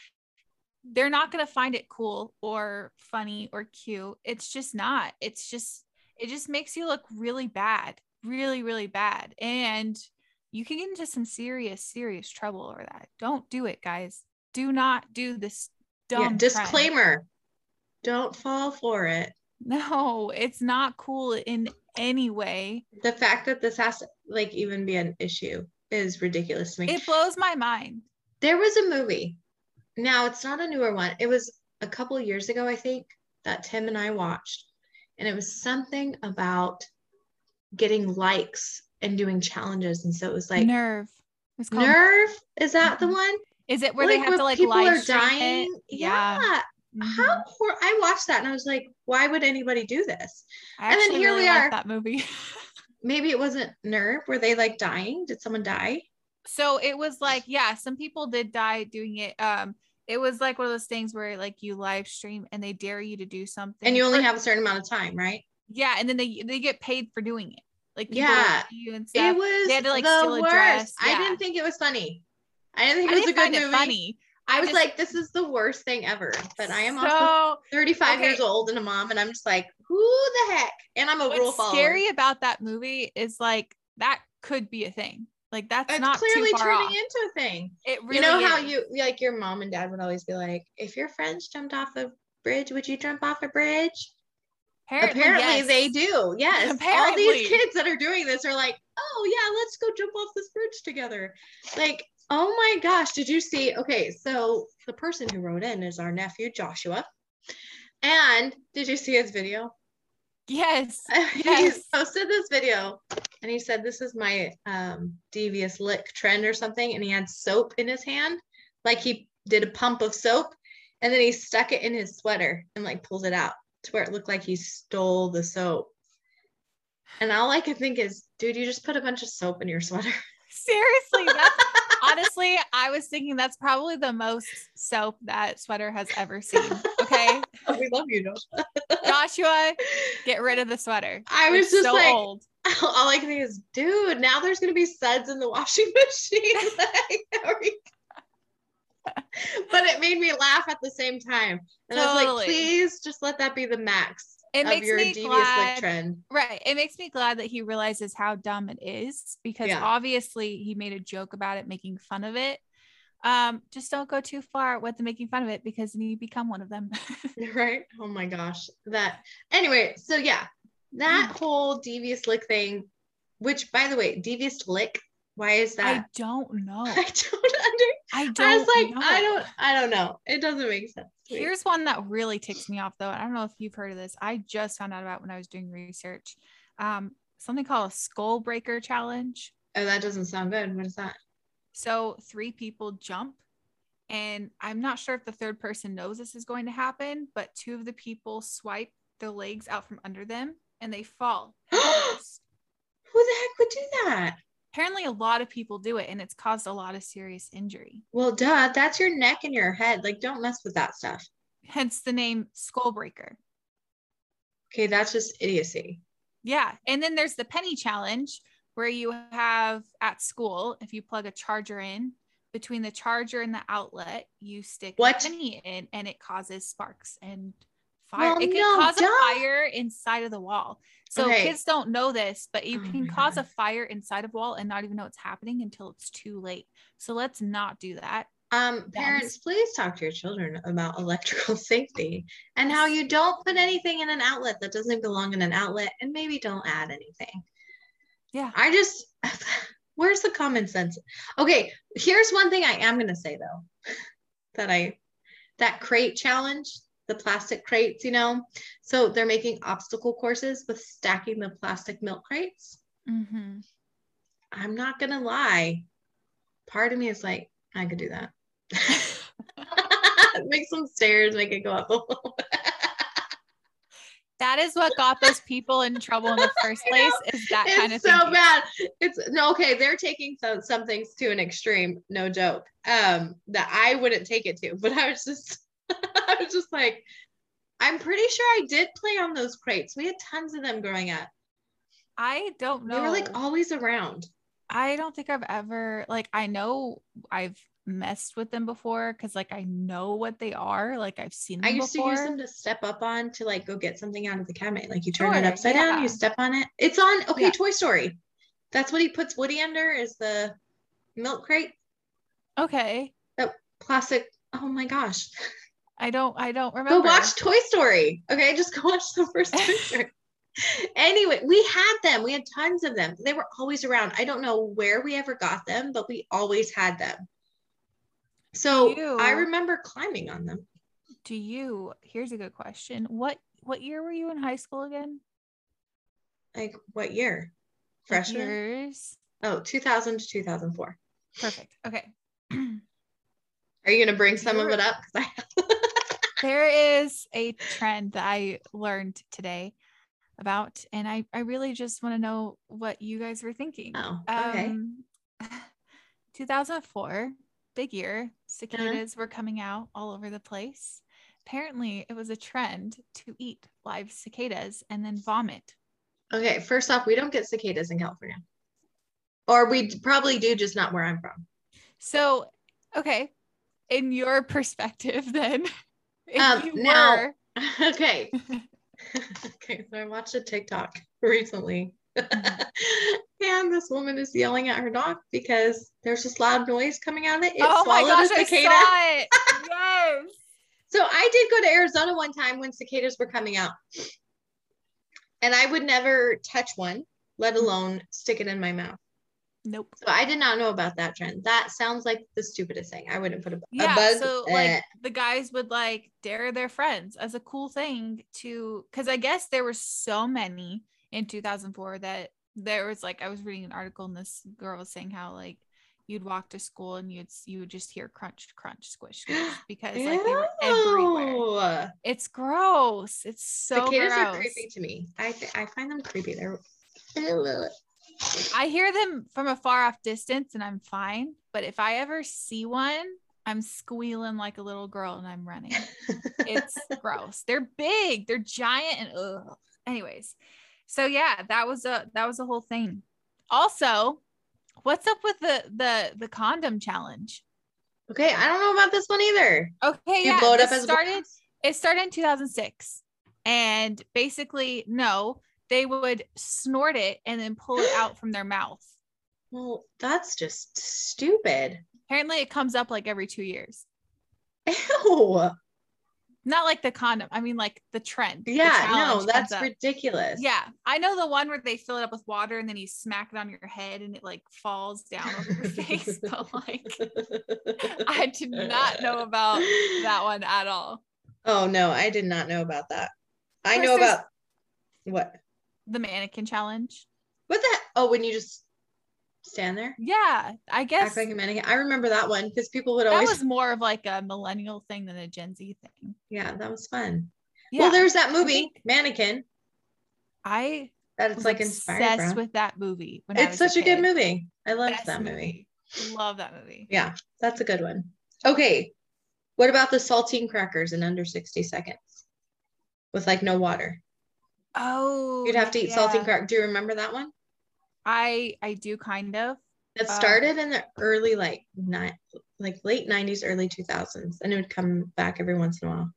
they're not going to find it cool or funny or cute. It's just not. It's just, it just makes you look really bad, really, really bad. And you can get into some serious, serious trouble over that. Don't do it, guys. Do not do this dumb yeah, disclaimer. Trend. Don't fall for it. No, it's not cool in any way. The fact that this has to like even be an issue is ridiculous to me. It blows my mind. There was a movie. Now it's not a newer one. It was a couple years ago, I think, that Tim and I watched. And it was something about getting likes and doing challenges. And so it was like Nerve. Nerve. Is that mm-hmm. the one? Is it where like, they have to like people are dying? Yeah. yeah. Mm-hmm. How hor- I watched that and I was like, why would anybody do this? I and then here really we are. That movie. [LAUGHS] maybe it wasn't nerve. Were they like dying? Did someone die? So it was like, yeah, some people did die doing it. Um, it was like one of those things where like you live stream and they dare you to do something. And you only have a certain amount of time, right? Yeah, and then they they get paid for doing it. Like yeah, it was they had to like the steal worst. a dress. Yeah. I didn't think it was funny. I didn't think it was a good movie. funny. I, was just, like, this is the worst thing ever. But I am so, also 35 okay. years old and a mom, and I'm just like, who the heck? And I'm a What's rule follower. scary about that movie is like that could be a thing. Like that's it's not clearly turning off. into a thing. It really You know is. how you like your mom and dad would always be like, if your friends jumped off a bridge, would you jump off a bridge? Apparently, Apparently yes. they do. Yes. Apparently. All these kids that are doing this are like, oh yeah, let's go jump off this bridge together. Like Oh my gosh, did you see? Okay, so the person who wrote in is our nephew Joshua. And did you see his video? Yes. [LAUGHS] he yes. posted this video and he said, This is my um, devious lick trend or something. And he had soap in his hand, like he did a pump of soap. And then he stuck it in his sweater and like pulled it out to where it looked like he stole the soap. And all I could think is, dude, you just put a bunch of soap in your sweater. [LAUGHS] Seriously, that's honestly, I was thinking that's probably the most soap that sweater has ever seen. Okay. oh, [LAUGHS] we love you, Joshua. Joshua, get rid of the sweater. I was it's just so like, old. [LAUGHS] All I can think is, dude, now there's gonna be suds in the washing [LAUGHS] machine. but it made me laugh at the same time. And totally. I was like, please just let that be the max it makes me glad, trend. Right. It makes me glad that he realizes how dumb it is because yeah. obviously he made a joke about it, making fun of it. Um, just don't go too far with the making fun of it because then you become one of them. [LAUGHS] [LAUGHS] right. Oh my gosh. That anyway, so yeah, that mm. whole devious lick thing, which by the way, devious lick why is that? [LAUGHS] I don't know. I don't under. I don't. I was like, know. I don't. I don't know. It doesn't make sense. Here's one that really ticks me off, though. I don't know if you've heard of this. I just found out about when I was doing research. Um, something called a skull breaker challenge. Oh, that doesn't sound good. What is that? So three people jump, and I'm not sure if the third person knows this is going to happen, but two of the people swipe the legs out from under them, and they fall. [GASPS] Who the heck would do that? Apparently a lot of people do it and it's caused a lot of serious injury. Well, duh, that's your neck and your head. Like, don't mess with that stuff. Hence the name skull breaker. Okay, that's just idiocy. Yeah. And then there's the penny challenge where you have at school, if you plug a charger in between the charger and the outlet, you stick what? a penny in and it causes sparks and fire. Well, it can no, cause duh. a fire inside of the wall. So okay. kids don't know this, but you oh can cause God. a fire inside of a wall and not even know it's happening until it's too late. So let's not do that. Um, parents, please talk to your children about [LAUGHS] electrical safety and how you don't put anything in an outlet that doesn't belong in an outlet and maybe don't add anything. Yeah. I just, [LAUGHS] where's the common sense? Okay, here's one thing I am going to say though [LAUGHS] that I, that crate challenge the plastic crates, you know? So they're making obstacle courses with stacking the plastic milk crates. Mm-hmm. I'm not going to lie. Part of me is like, I could do that. [LAUGHS] make some stairs, make it go up a little bit. that is what got those people in trouble in the [LAUGHS] first place is that it's kind of so thinking. bad it's no okay they're taking some, some things to an extreme no joke um that i wouldn't take it to but i was just [LAUGHS] i was just like i'm pretty sure i did play on those crates we had tons of them growing up I don't know. they were like always around I don't think I've ever like I know I've messed with them before because like I know what they are. Like I've seen them i used before. to use them to step up on to like go get something out of the cabinet like you turn it Sure, upside down you step on it it's on okay Yeah. toy story that's what he puts woody under is the milk crate okay. classic oh my gosh [LAUGHS] I don't I don't remember. Go watch Toy Story. Okay, just go watch the first [LAUGHS] Toy Story. anyway, we had them. We had tons of them. They were always around. I don't know where we ever got them, but we always had them. So You- I remember climbing on them. Do you here's a good question. What what year were you in high school again? Like what year? Freshman? Years. Oh, 2000 to 2004. Perfect. Okay. [CLEARS THROAT] Are you going to bring some of it up? I [LAUGHS] there is a trend that I learned today about, and I, I really just want to know what you guys were thinking. Oh, okay. Um, [SIGHS] 2004, big year. Cicadas were coming out all over the place. Apparently, it was a trend to eat live cicadas and then vomit. okay, first off, we don't get cicadas in California. Or we probably do, just not where I'm from. So, okay, in your perspective, then, [LAUGHS] if Um, you now- were, [LAUGHS] okay. [LAUGHS] okay, so I watched a TikTok recently. and this woman is yelling at her dog because there's this loud noise coming out of it. It oh my swallowed gosh, a I cicada. saw it. yes. So I did go to Arizona one time when cicadas were coming out. And I would never touch one, let alone stick it in my mouth. Nope. So I did not know about that trend. That sounds like the stupidest thing. I wouldn't put a, a Yeah. bug. so eh. like the guys would like dare their friends as a cool thing to because I guess there were so many in 2004 that there was like I was reading an article and this girl was saying how like you'd walk to school and you'd you would just hear crunch crunch squish squish [GASPS] because like they were everywhere. It's gross. It's so Cicadas gross. are creepy to me. I th- I find them creepy. They're I hear them from a far off distance and I'm fine. But if I ever see one, I'm squealing like a little girl and I'm running. [LAUGHS] It's gross. They're big, they're giant, and ugh. Anyways, so yeah, that was a that was a whole thing. Also, what's up with the the the condom challenge? okay. I don't know about this one either. Okay, You yeah, blow it up started balloons? it started in 2006 and basically no they would snort it and then pull it out from their mouth [GASPS] Well, that's just stupid. apparently it comes up like every two years [LAUGHS] Ew. not like the condom i mean like the trend the Yeah, no, that's ridiculous. yeah i know the one where they fill it up with water and then you smack it on your head and it like falls down over your [LAUGHS] face but like i did not know about that one at all Oh no, I did not know about that. I know about what? The mannequin challenge What the? Oh, when you just stand there, yeah i guess act like a mannequin. I remember that one because people would that always. was more of like a millennial thing than a gen z thing yeah, that was fun. yeah Well, there's that movie, think- Mannequin, i that it's like obsessed from. with that movie I It's such a, good movie. I loved Best that movie. love that movie Yeah, that's a good one. Okay, what about the saltine crackers in under 60 seconds with like no water? Oh You'd have to eat yeah. saltine crackers. Do you remember that one? i i do kind of That Uh, started in the early like ni- like late 90s, early 2000s, and it would come back every once in a while.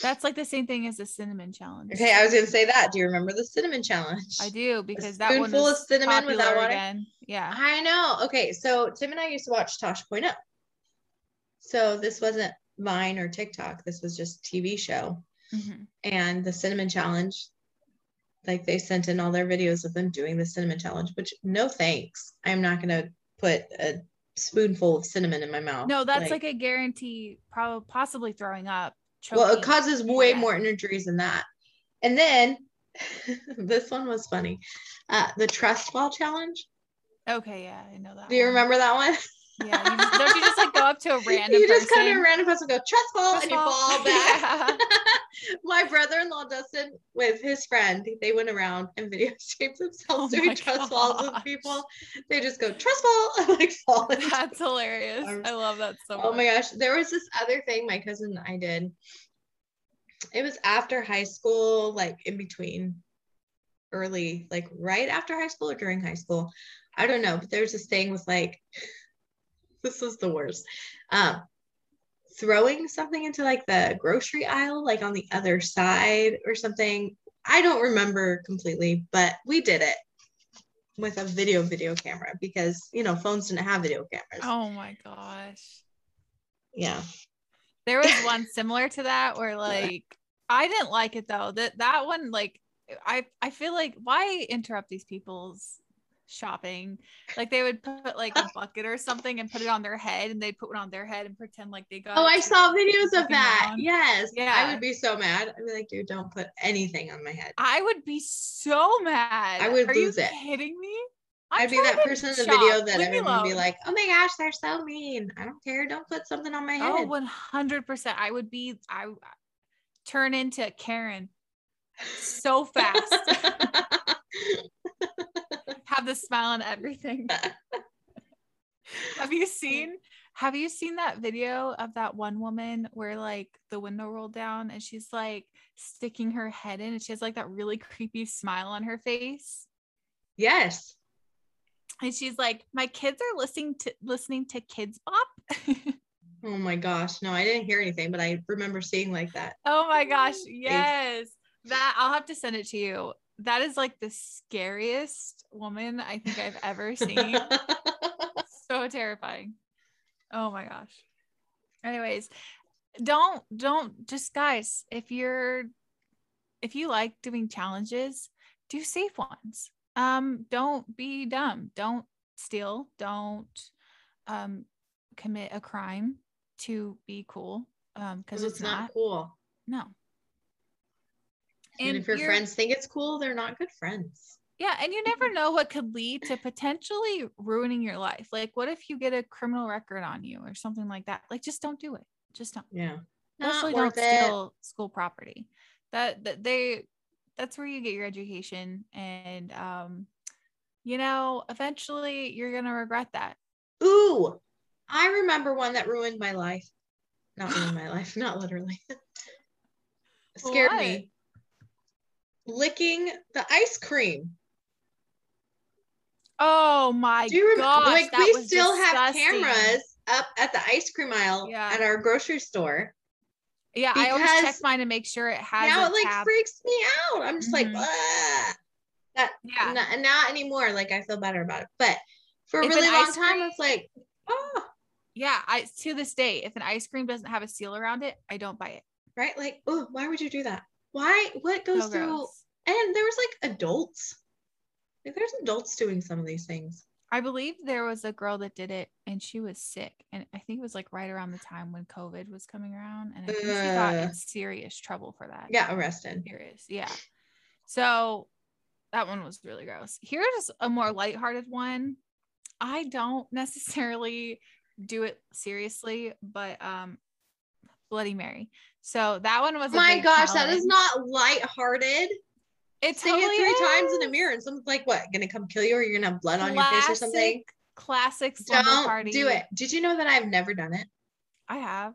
that's like the same thing as the cinnamon challenge Okay, I was gonna say that. Do you remember the cinnamon challenge? i do because that one spoonful of cinnamon without water? again yeah I know. Okay, so Tim and I used to watch Tosh.0. So this wasn't Vine or TikTok. This was just TV show. Mhm. And the cinnamon challenge, like they sent in all their videos of them doing the cinnamon challenge, which no thanks. I'm not gonna put a spoonful of cinnamon in my mouth. no that's like, a guarantee probably possibly throwing up well, it choking. causes way Yeah. more injuries than that. And then [LAUGHS] this one was funny. Uh, the trust fall challenge. okay yeah i know that Do you one. remember that one? yeah you just, don't you just like go up to a [LAUGHS] random you just person to a random person, and go trust fall Trust and you fall [LAUGHS] back. Yeah. [LAUGHS] my brother-in-law Dustin with his friend, they went around and videotaped [LAUGHS] themselves oh doing trust falls with people. They just go trust fall, [LAUGHS] like fall. That's hilarious. I love that so much. Oh my gosh. There was this other thing my cousin and I did. It was after high school, like in between early, like right after high school or during high school. I don't know, but there's this thing with like this was the worst. Um, throwing something into like the grocery aisle, like on the other side or something. I don't remember completely, but we did it with a video video camera because you know phones didn't have video cameras. Oh my gosh. Yeah. There was [LAUGHS] one similar to that where like I didn't like it though. That that one like I I feel like why interrupt these people's shopping. Like they would put like a bucket or something and put it on their head and they'd put one on their head and pretend like they got Oh, I saw videos of that. Around. Yes. Yeah. I would be so mad. I'd be like, dude, don't put anything on my head. I would be so mad. I would Are lose you it. kidding me? i would be that person in the shop. video that Leave everyone would be like, oh my gosh, they're so mean. I don't care. Don't put something on my oh, head. Oh, 100%. I would be, I turn into Karen so fast. [LAUGHS] [LAUGHS] have the smile on everything. [LAUGHS] have you [LAUGHS] seen have you seen that video of that one woman where like the window rolled down and she's like sticking her head in and she has like that really creepy smile on her face? Yes. And she's like, My kids are listening to listening to Kidz Bop. [LAUGHS] oh my gosh. No, I didn't hear anything, but I remember seeing like that. Oh my gosh. Yes. That I'll have to send it to you that is like the scariest woman I think I've ever [LAUGHS] seen. so terrifying. Oh my gosh. Anyways, don't don't just guys, if you're if you like doing challenges, do safe ones. Um don't be dumb. Don't steal, don't um commit a crime to be cool um because it's, it's not, not cool. No, and, and if your friends think it's cool, they're not good friends. Yeah. And you never know what could lead to potentially ruining your life. Like, what if you get a criminal record on you or something like that? Like, just don't do it. Just don't. Yeah. Especially don't steal school property. That, that they, that's where you get your education. And, um, you know, eventually you're going to regret that. Ooh, I remember one that ruined my life. Not ruined my [GASPS] life, not literally. [LAUGHS] Scared what? me licking the ice cream. Oh my Do you remember, gosh, like we still disgusting. have cameras up at the ice cream aisle yeah. at our grocery store. Yeah, I always check mine to make sure it has. Now it like tab. freaks me out. I'm just mm-hmm. like, that. Yeah, not, not, anymore. Like I feel better about it, but for a if really long time, cream, it's like, oh, yeah. I to this day, if an ice cream doesn't have a seal around it, I don't buy it. Right? Like, oh, why would you do that? Why? What goes so through? And there was like adults. Like there's adults doing some of these things. I believe there was a girl that did it and she was sick. And I think it was like right around the time when COVID was coming around. And I think uh, she got in serious trouble for that. Yeah, arrested. Serious. Yeah. So that one was really gross. Here's a more lighthearted one. I don't [LAUGHS] necessarily do it seriously, but um Bloody Mary. So that one was. My gosh, challenge. that is not lighthearted. It's totally it three is. times in a mirror, and someone's like, "What? Gonna come kill you, or you're gonna have blood classic, on your face or something?" Classic. Don't party. do it. Did you know that I've never done it? I have.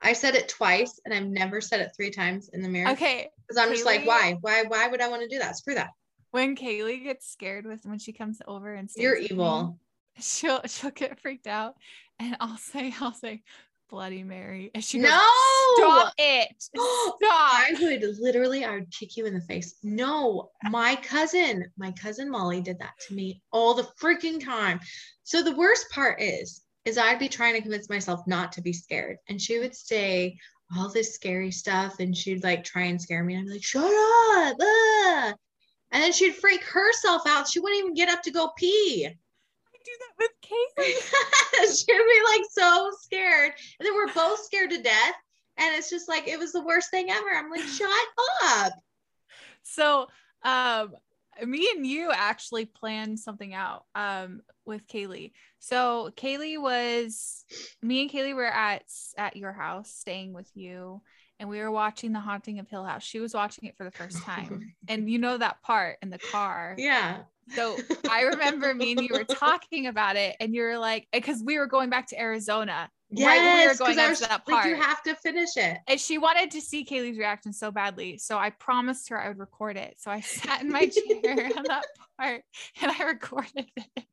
I said it twice, and I've never said it three times in the mirror. Okay. Because I'm Kaylee, just like, why? Why? Why would I want to do that? Screw that. When Kaylee gets scared with when she comes over and you're evil. Me, she'll she'll get freaked out, and I'll say I'll say, Bloody Mary. And she goes, No, stop it. [GASPS] Stop. I would literally, I would kick you in the face. No, my cousin, my cousin Molly did that to me all the freaking time. So the worst part is, is I'd be trying to convince myself not to be scared. And she would say all this scary stuff and she'd like try and scare me. And I'd be like, shut up. Ah. And then she'd freak herself out. She wouldn't even get up to go pee do that with Kaylee. [LAUGHS] She'd be like so scared. And then we're both scared to death. And it's just like it was the worst thing ever. I'm like, shut up. So um me and you actually planned something out um with Kaylee. So Kaylee was me and Kaylee were at at your house staying with you and we were watching The Haunting of Hill House. She was watching it for the first time. [LAUGHS] and you know that part in the car. Yeah. So [LAUGHS] I remember me and you were talking about it, and you were like, eh, because we were going back to Arizona. Yes, right when we were going up to that part. Like, you have to finish it. And she wanted to see Kaylee's reaction so badly. So I promised her I would record it. So I sat in my [LAUGHS] chair on that part and I recorded it.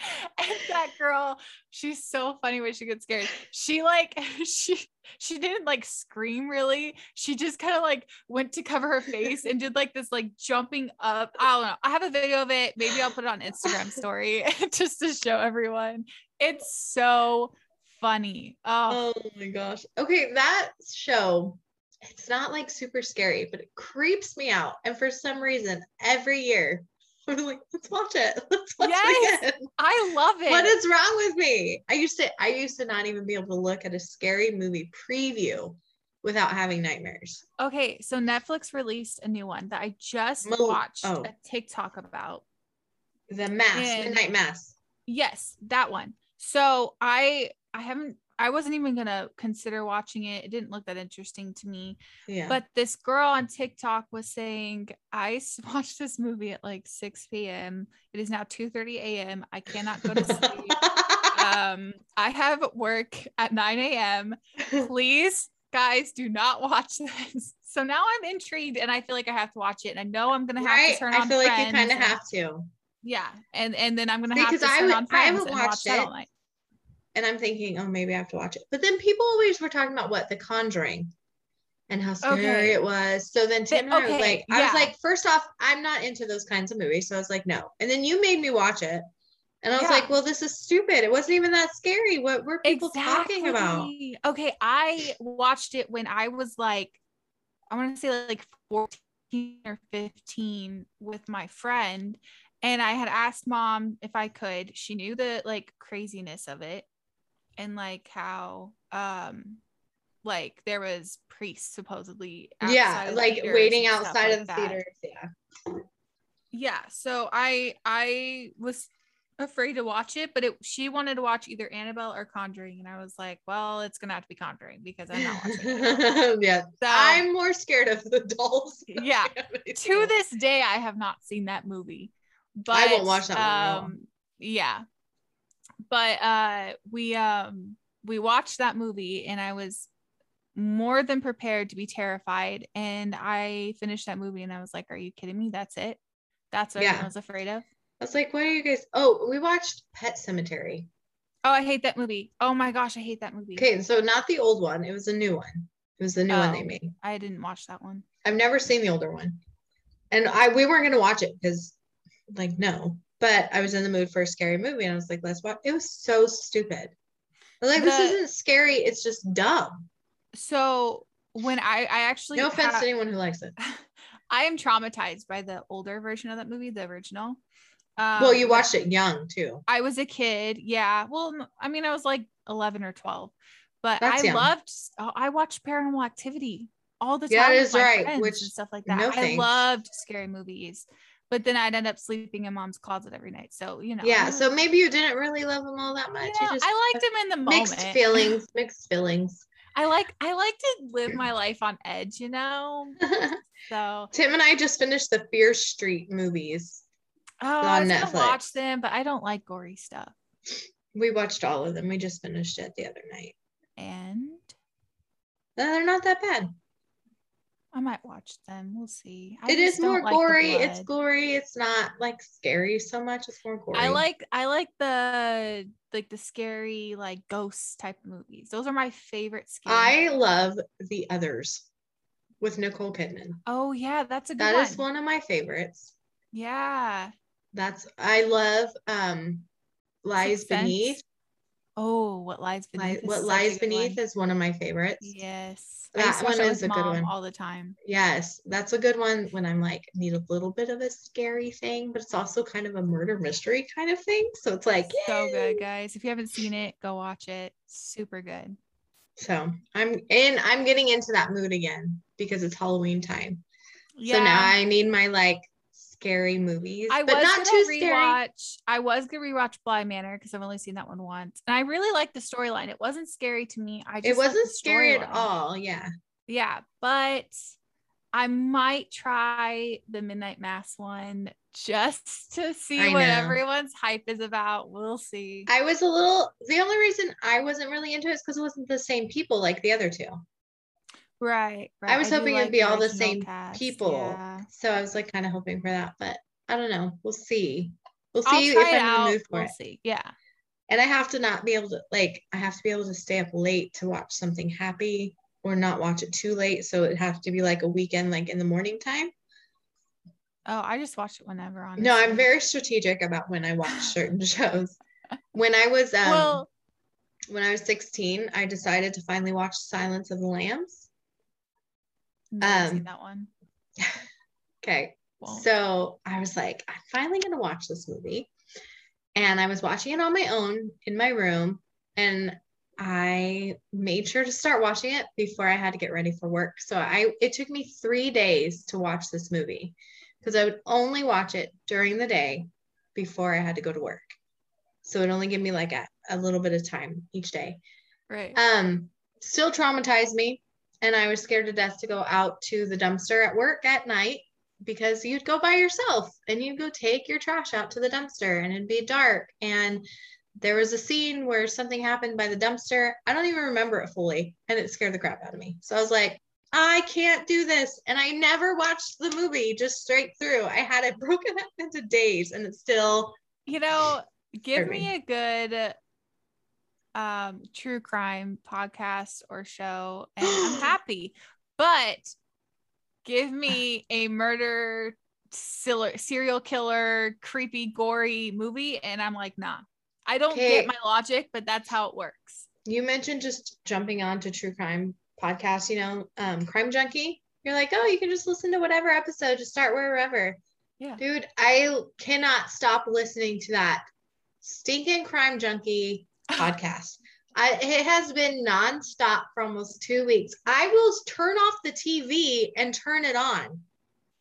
[LAUGHS] and that girl, she's so funny when she gets scared. She like [LAUGHS] she she didn't like scream really. She just kind of like went to cover her face and did like this like jumping up. I don't know. I have a video of it. Maybe I'll put it on Instagram story [LAUGHS] just to show everyone. It's so funny. Oh. oh my gosh. Okay, that show it's not like super scary, but it creeps me out. And for some reason, every year [LAUGHS] I'm like, let's watch it. [LAUGHS] Let's watch yes, it again. I love it. What is wrong with me? I used to I used to not even be able to look at a scary movie preview without having nightmares. Okay, so Netflix released a new one that I just Mo- watched oh. a TikTok about. The Mass, and, Midnight Mass. Yes, that one. So I I haven't I wasn't even gonna consider watching it. It didn't look that interesting to me. Yeah. But this girl on TikTok was saying, I [LAUGHS] watched this movie at like 6 p.m. It is now 2 30 a.m. I cannot go to sleep. um, [LAUGHS] I have work at 9 a.m. Please, guys, do not watch this. [LAUGHS] So now I'm intrigued and I feel like I have to watch it. And I know I'm gonna have right? to turn on. Right. I feel like you kind of have to. Yeah. And and then I'm gonna have to turn I, on friends I haven't watched watch it. all night and I'm thinking, oh, maybe I have to watch it. But then people always were talking about what The Conjuring and how scary okay. it was. So then Tim and okay. Was like, I was like, first off, I'm not into those kinds of movies. So I was like, no. And then you made me watch it. And I was yeah. like, well, this is stupid. It wasn't even that scary. What were people exactly. talking about? Okay. I watched it when I was like, I want to say like 14 or 15 with my friend. And I had asked mom if I could. She knew the like craziness of it and like how um like there was priests supposedly yeah like waiting outside of the theaters yeah. Yeah so i i was afraid to watch it but it she wanted to watch either annabelle or conjuring and i was like well it's gonna have to be conjuring because i'm not watching it. [LAUGHS] Yeah so, i'm more scared of the dolls. [LAUGHS] Yeah to this day i have not seen that movie but i won't watch that um, one yeah but uh we um we watched that movie and I was more than prepared to be terrified. And I finished that movie and I was like, Are you kidding me? That's it. That's what yeah. I was afraid of. I was like, "Why are you guys? Oh, we watched Pet Sematary. Oh, I hate that movie. Oh my gosh, I hate that movie. Okay, so not the old one. It was a new one. It was the new oh, one they oh, made. I didn't watch that one. I've never seen the older one. And I we weren't gonna watch it because like no but I was in the mood for a scary movie and I was like, let's watch. It was so stupid. like, the, this isn't scary. It's just dumb. So when I, I actually, no offense ha- to anyone who likes it. [LAUGHS] I am traumatized by the older version of that movie, the original. Um, well, you watched it young too. I was a kid. Yeah. Well, I mean, I was like 11 or 12, but That's I young. loved, oh, I watched Paranormal Activity all the time. Yeah, it is right. Which and stuff like that. No I loved scary movies but then I'd end up sleeping in mom's closet every night. So, you know. Yeah. So maybe you didn't really love him all that much. Yeah, I liked him in the moment. Mixed feelings, mixed feelings. [LAUGHS] I like I like to live my life on edge, you know. [LAUGHS] so Tim and I just finished the Fear Street movies. Oh, on Netflix. watch them, but I don't like gory stuff. We watched all of them. We just finished it the other night. And uh, they're not that bad. I might watch them. We'll see. I it is more like gory. It's gory. It's not like scary so much. It's more gory. I like I like the like the scary like ghosts type movies. Those are my favorite. Scary I love the others with Nicole Kidman. Oh yeah, that's a good That one. is one of my favorites. Yeah. That's I love um Lies Beneath. Oh, what lies beneath? what lies beneath one. is one of my favorites. Yes, that one is a good one all the time. Yes, that's a good one when I'm like need a little bit of a scary thing, but it's also kind of a murder mystery kind of thing. So it's like so good, guys. If you haven't seen it, go watch it. Super good. So I'm in. I'm getting into that mood again because it's Halloween time. Yeah. So now I need my like scary movies, I but was not too rewatch, scary. I was gonna rewatch Bly Manor because I've only seen that one once, and I really liked the storyline. It wasn't scary to me. I it wasn't scary at all. Yeah. Yeah, but I might try the Midnight Mass one just to see what everyone's hype is about. We'll see. I was a little, the only reason I wasn't really into it is because it wasn't the same people like the other two. Right. right. I was I hoping it'd be all the same cast. people. Yeah. So I was like kind of hoping for that, but I don't know. We'll see. We'll see if I'm in the mood for we'll it. See. Yeah. And I have to not be able to like I have to be able to stay up late to watch something happy or not watch it too late. So it has to be like a weekend, like in the morning time. Oh, I just watch it whenever. Honestly. No, I'm very strategic about when I watch [LAUGHS] certain shows. When I was um, well, when I was 16, I decided to finally watch Silence of the Lambs. Um, that one. [LAUGHS] okay, so I was like, I'm finally gonna watch this movie, and I was watching it on my own in my room, and I made sure to start watching it before I had to get ready for work. So I it took me 3 days to watch this movie because I would only watch it during the day before I had to go to work. So it only gave me like a, a little bit of time each day. Right. Um still traumatized me and I was scared to death to go out to the dumpster at work at night because you'd go by yourself and you'd go take your trash out to the dumpster and it'd be dark and there was a scene where something happened by the dumpster. I don't even remember it fully, and it scared the crap out of me. So I was like, I can't do this. And I never watched the movie just straight through. I had it [LAUGHS] broken up into days, and it's still. You know, give me a good um true crime podcast or show, and I'm [GASPS] happy. But give me a murder serial killer creepy gory movie and i'm like nah I don't okay. get my logic, but that's how it works. You mentioned just jumping on to true crime podcast, you know, um, Crime Junkie. You're like, oh, you can just listen to whatever episode, just start wherever. Yeah. Dude, I cannot stop listening to that stinking Crime Junkie podcast. I, it has been nonstop for almost two weeks. I will turn off the TV and turn it on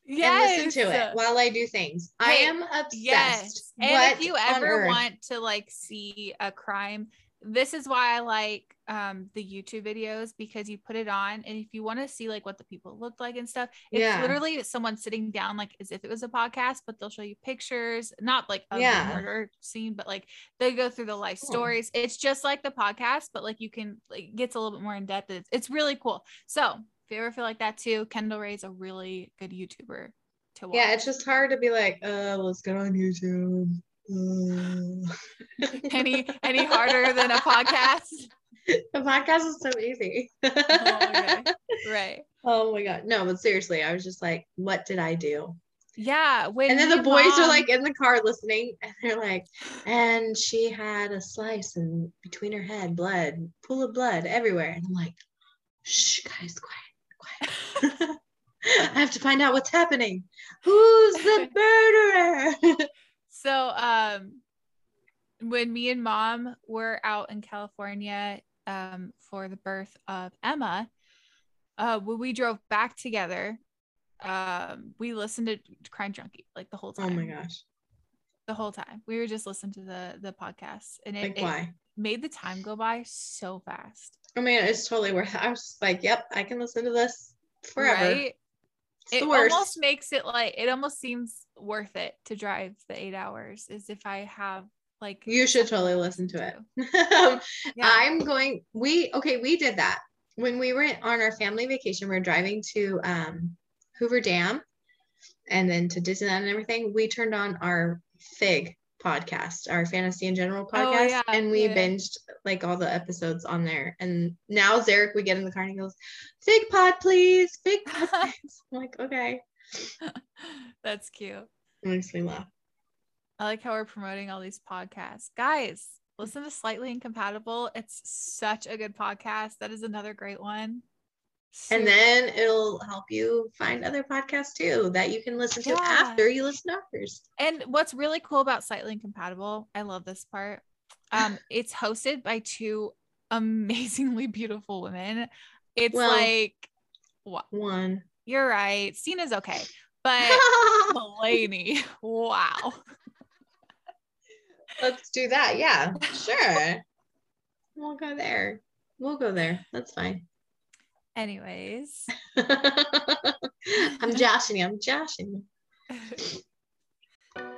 yes. and listen to it while I do things. I am obsessed. Yes. And what if you ever want to like see a crime, this is why I like um the YouTube videos because you put it on and if you want to see like what the people look like and stuff, it's yeah. literally someone sitting down like as if it was a podcast, but they'll show you pictures, not like of yeah. the murder scene, but like they go through the life cool. stories. It's just like the podcast, but like you can like gets a little bit more in depth. It's, it's really cool. So if you ever feel like that too, Kendall Rae's a really good YouTuber to watch. Yeah, it's just hard to be like, uh, let's get on YouTube. [LAUGHS] Any any harder than a podcast? [LAUGHS] [LAUGHS] A podcast is so easy. [LAUGHS] oh. Right. Oh my god. No, but seriously, I was just like, what did I do? Yeah. and then the boys mom... are like in the car listening, and they're like, and she had a slice and between her head, blood, pool of blood everywhere. And I'm like, shh, guys, quiet, quiet. [LAUGHS] I have to find out what's happening. Who's the murderer? so, um, when me and mom were out in California um, for the birth of Emma, uh, when we drove back together, um, we listened to Crime Junkie like the whole time. Oh my gosh. The whole time. We were just listening to the the podcast and it, like? It made the time go by so fast. I mean, it's totally worth it. I was like, yep, I can listen to this forever. Right? it almost makes it like it almost seems worth it to drive the eight hours as if I have like you should totally listen to it. [LAUGHS] [LAUGHS] um, yeah. I'm going we okay, we did that. When we were on our family vacation, we are driving to um, Hoover Dam and then to Disneyland and everything. We turned on our Fig podcast, our fantasy in general oh, podcast, oh, yeah, and we yeah. binged like all the episodes on there. And now Zarek, we get in the car and he goes, "Fig pod, please, fig pod." [LAUGHS] Please. I'm like, okay. That's cute. It makes me laugh. I like how we're promoting all these podcasts, guys. Listen to Slightly Incompatible. It's such a good podcast. That is another great one. And then it'll help you find other podcasts too that you can listen to yeah. after you listen to ours. And what's really cool about Slightly Incompatible, I love this part. Um, [SIGHS] it's hosted by two amazingly beautiful women. It's well, like what one. You're right. Sina's okay, but [LAUGHS] Mulaney, wow. Let's do that. Yeah, sure. we'll go there. We'll go there. That's fine. Anyways. [LAUGHS] I'm joshing you. I'm joshing you.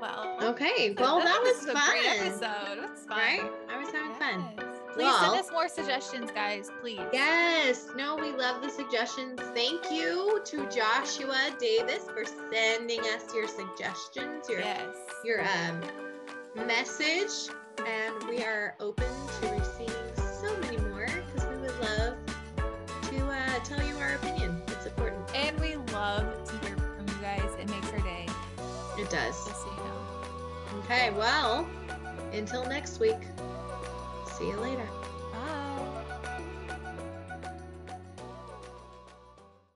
well. Okay. Well, that, that was, was fun. episode. It was fun. Right? I was having yes. fun. Please well, send us more suggestions, guys. Please. Yes. No, we love the suggestions. Thank you to Joshua Davis for sending us your suggestions, your yes. your um message, and we are open to receiving so many more because we would love to uh, tell you our opinion. It's important, and we love to hear from you guys. It makes our day. It does. So you know. Okay. Well, until next week. See you later.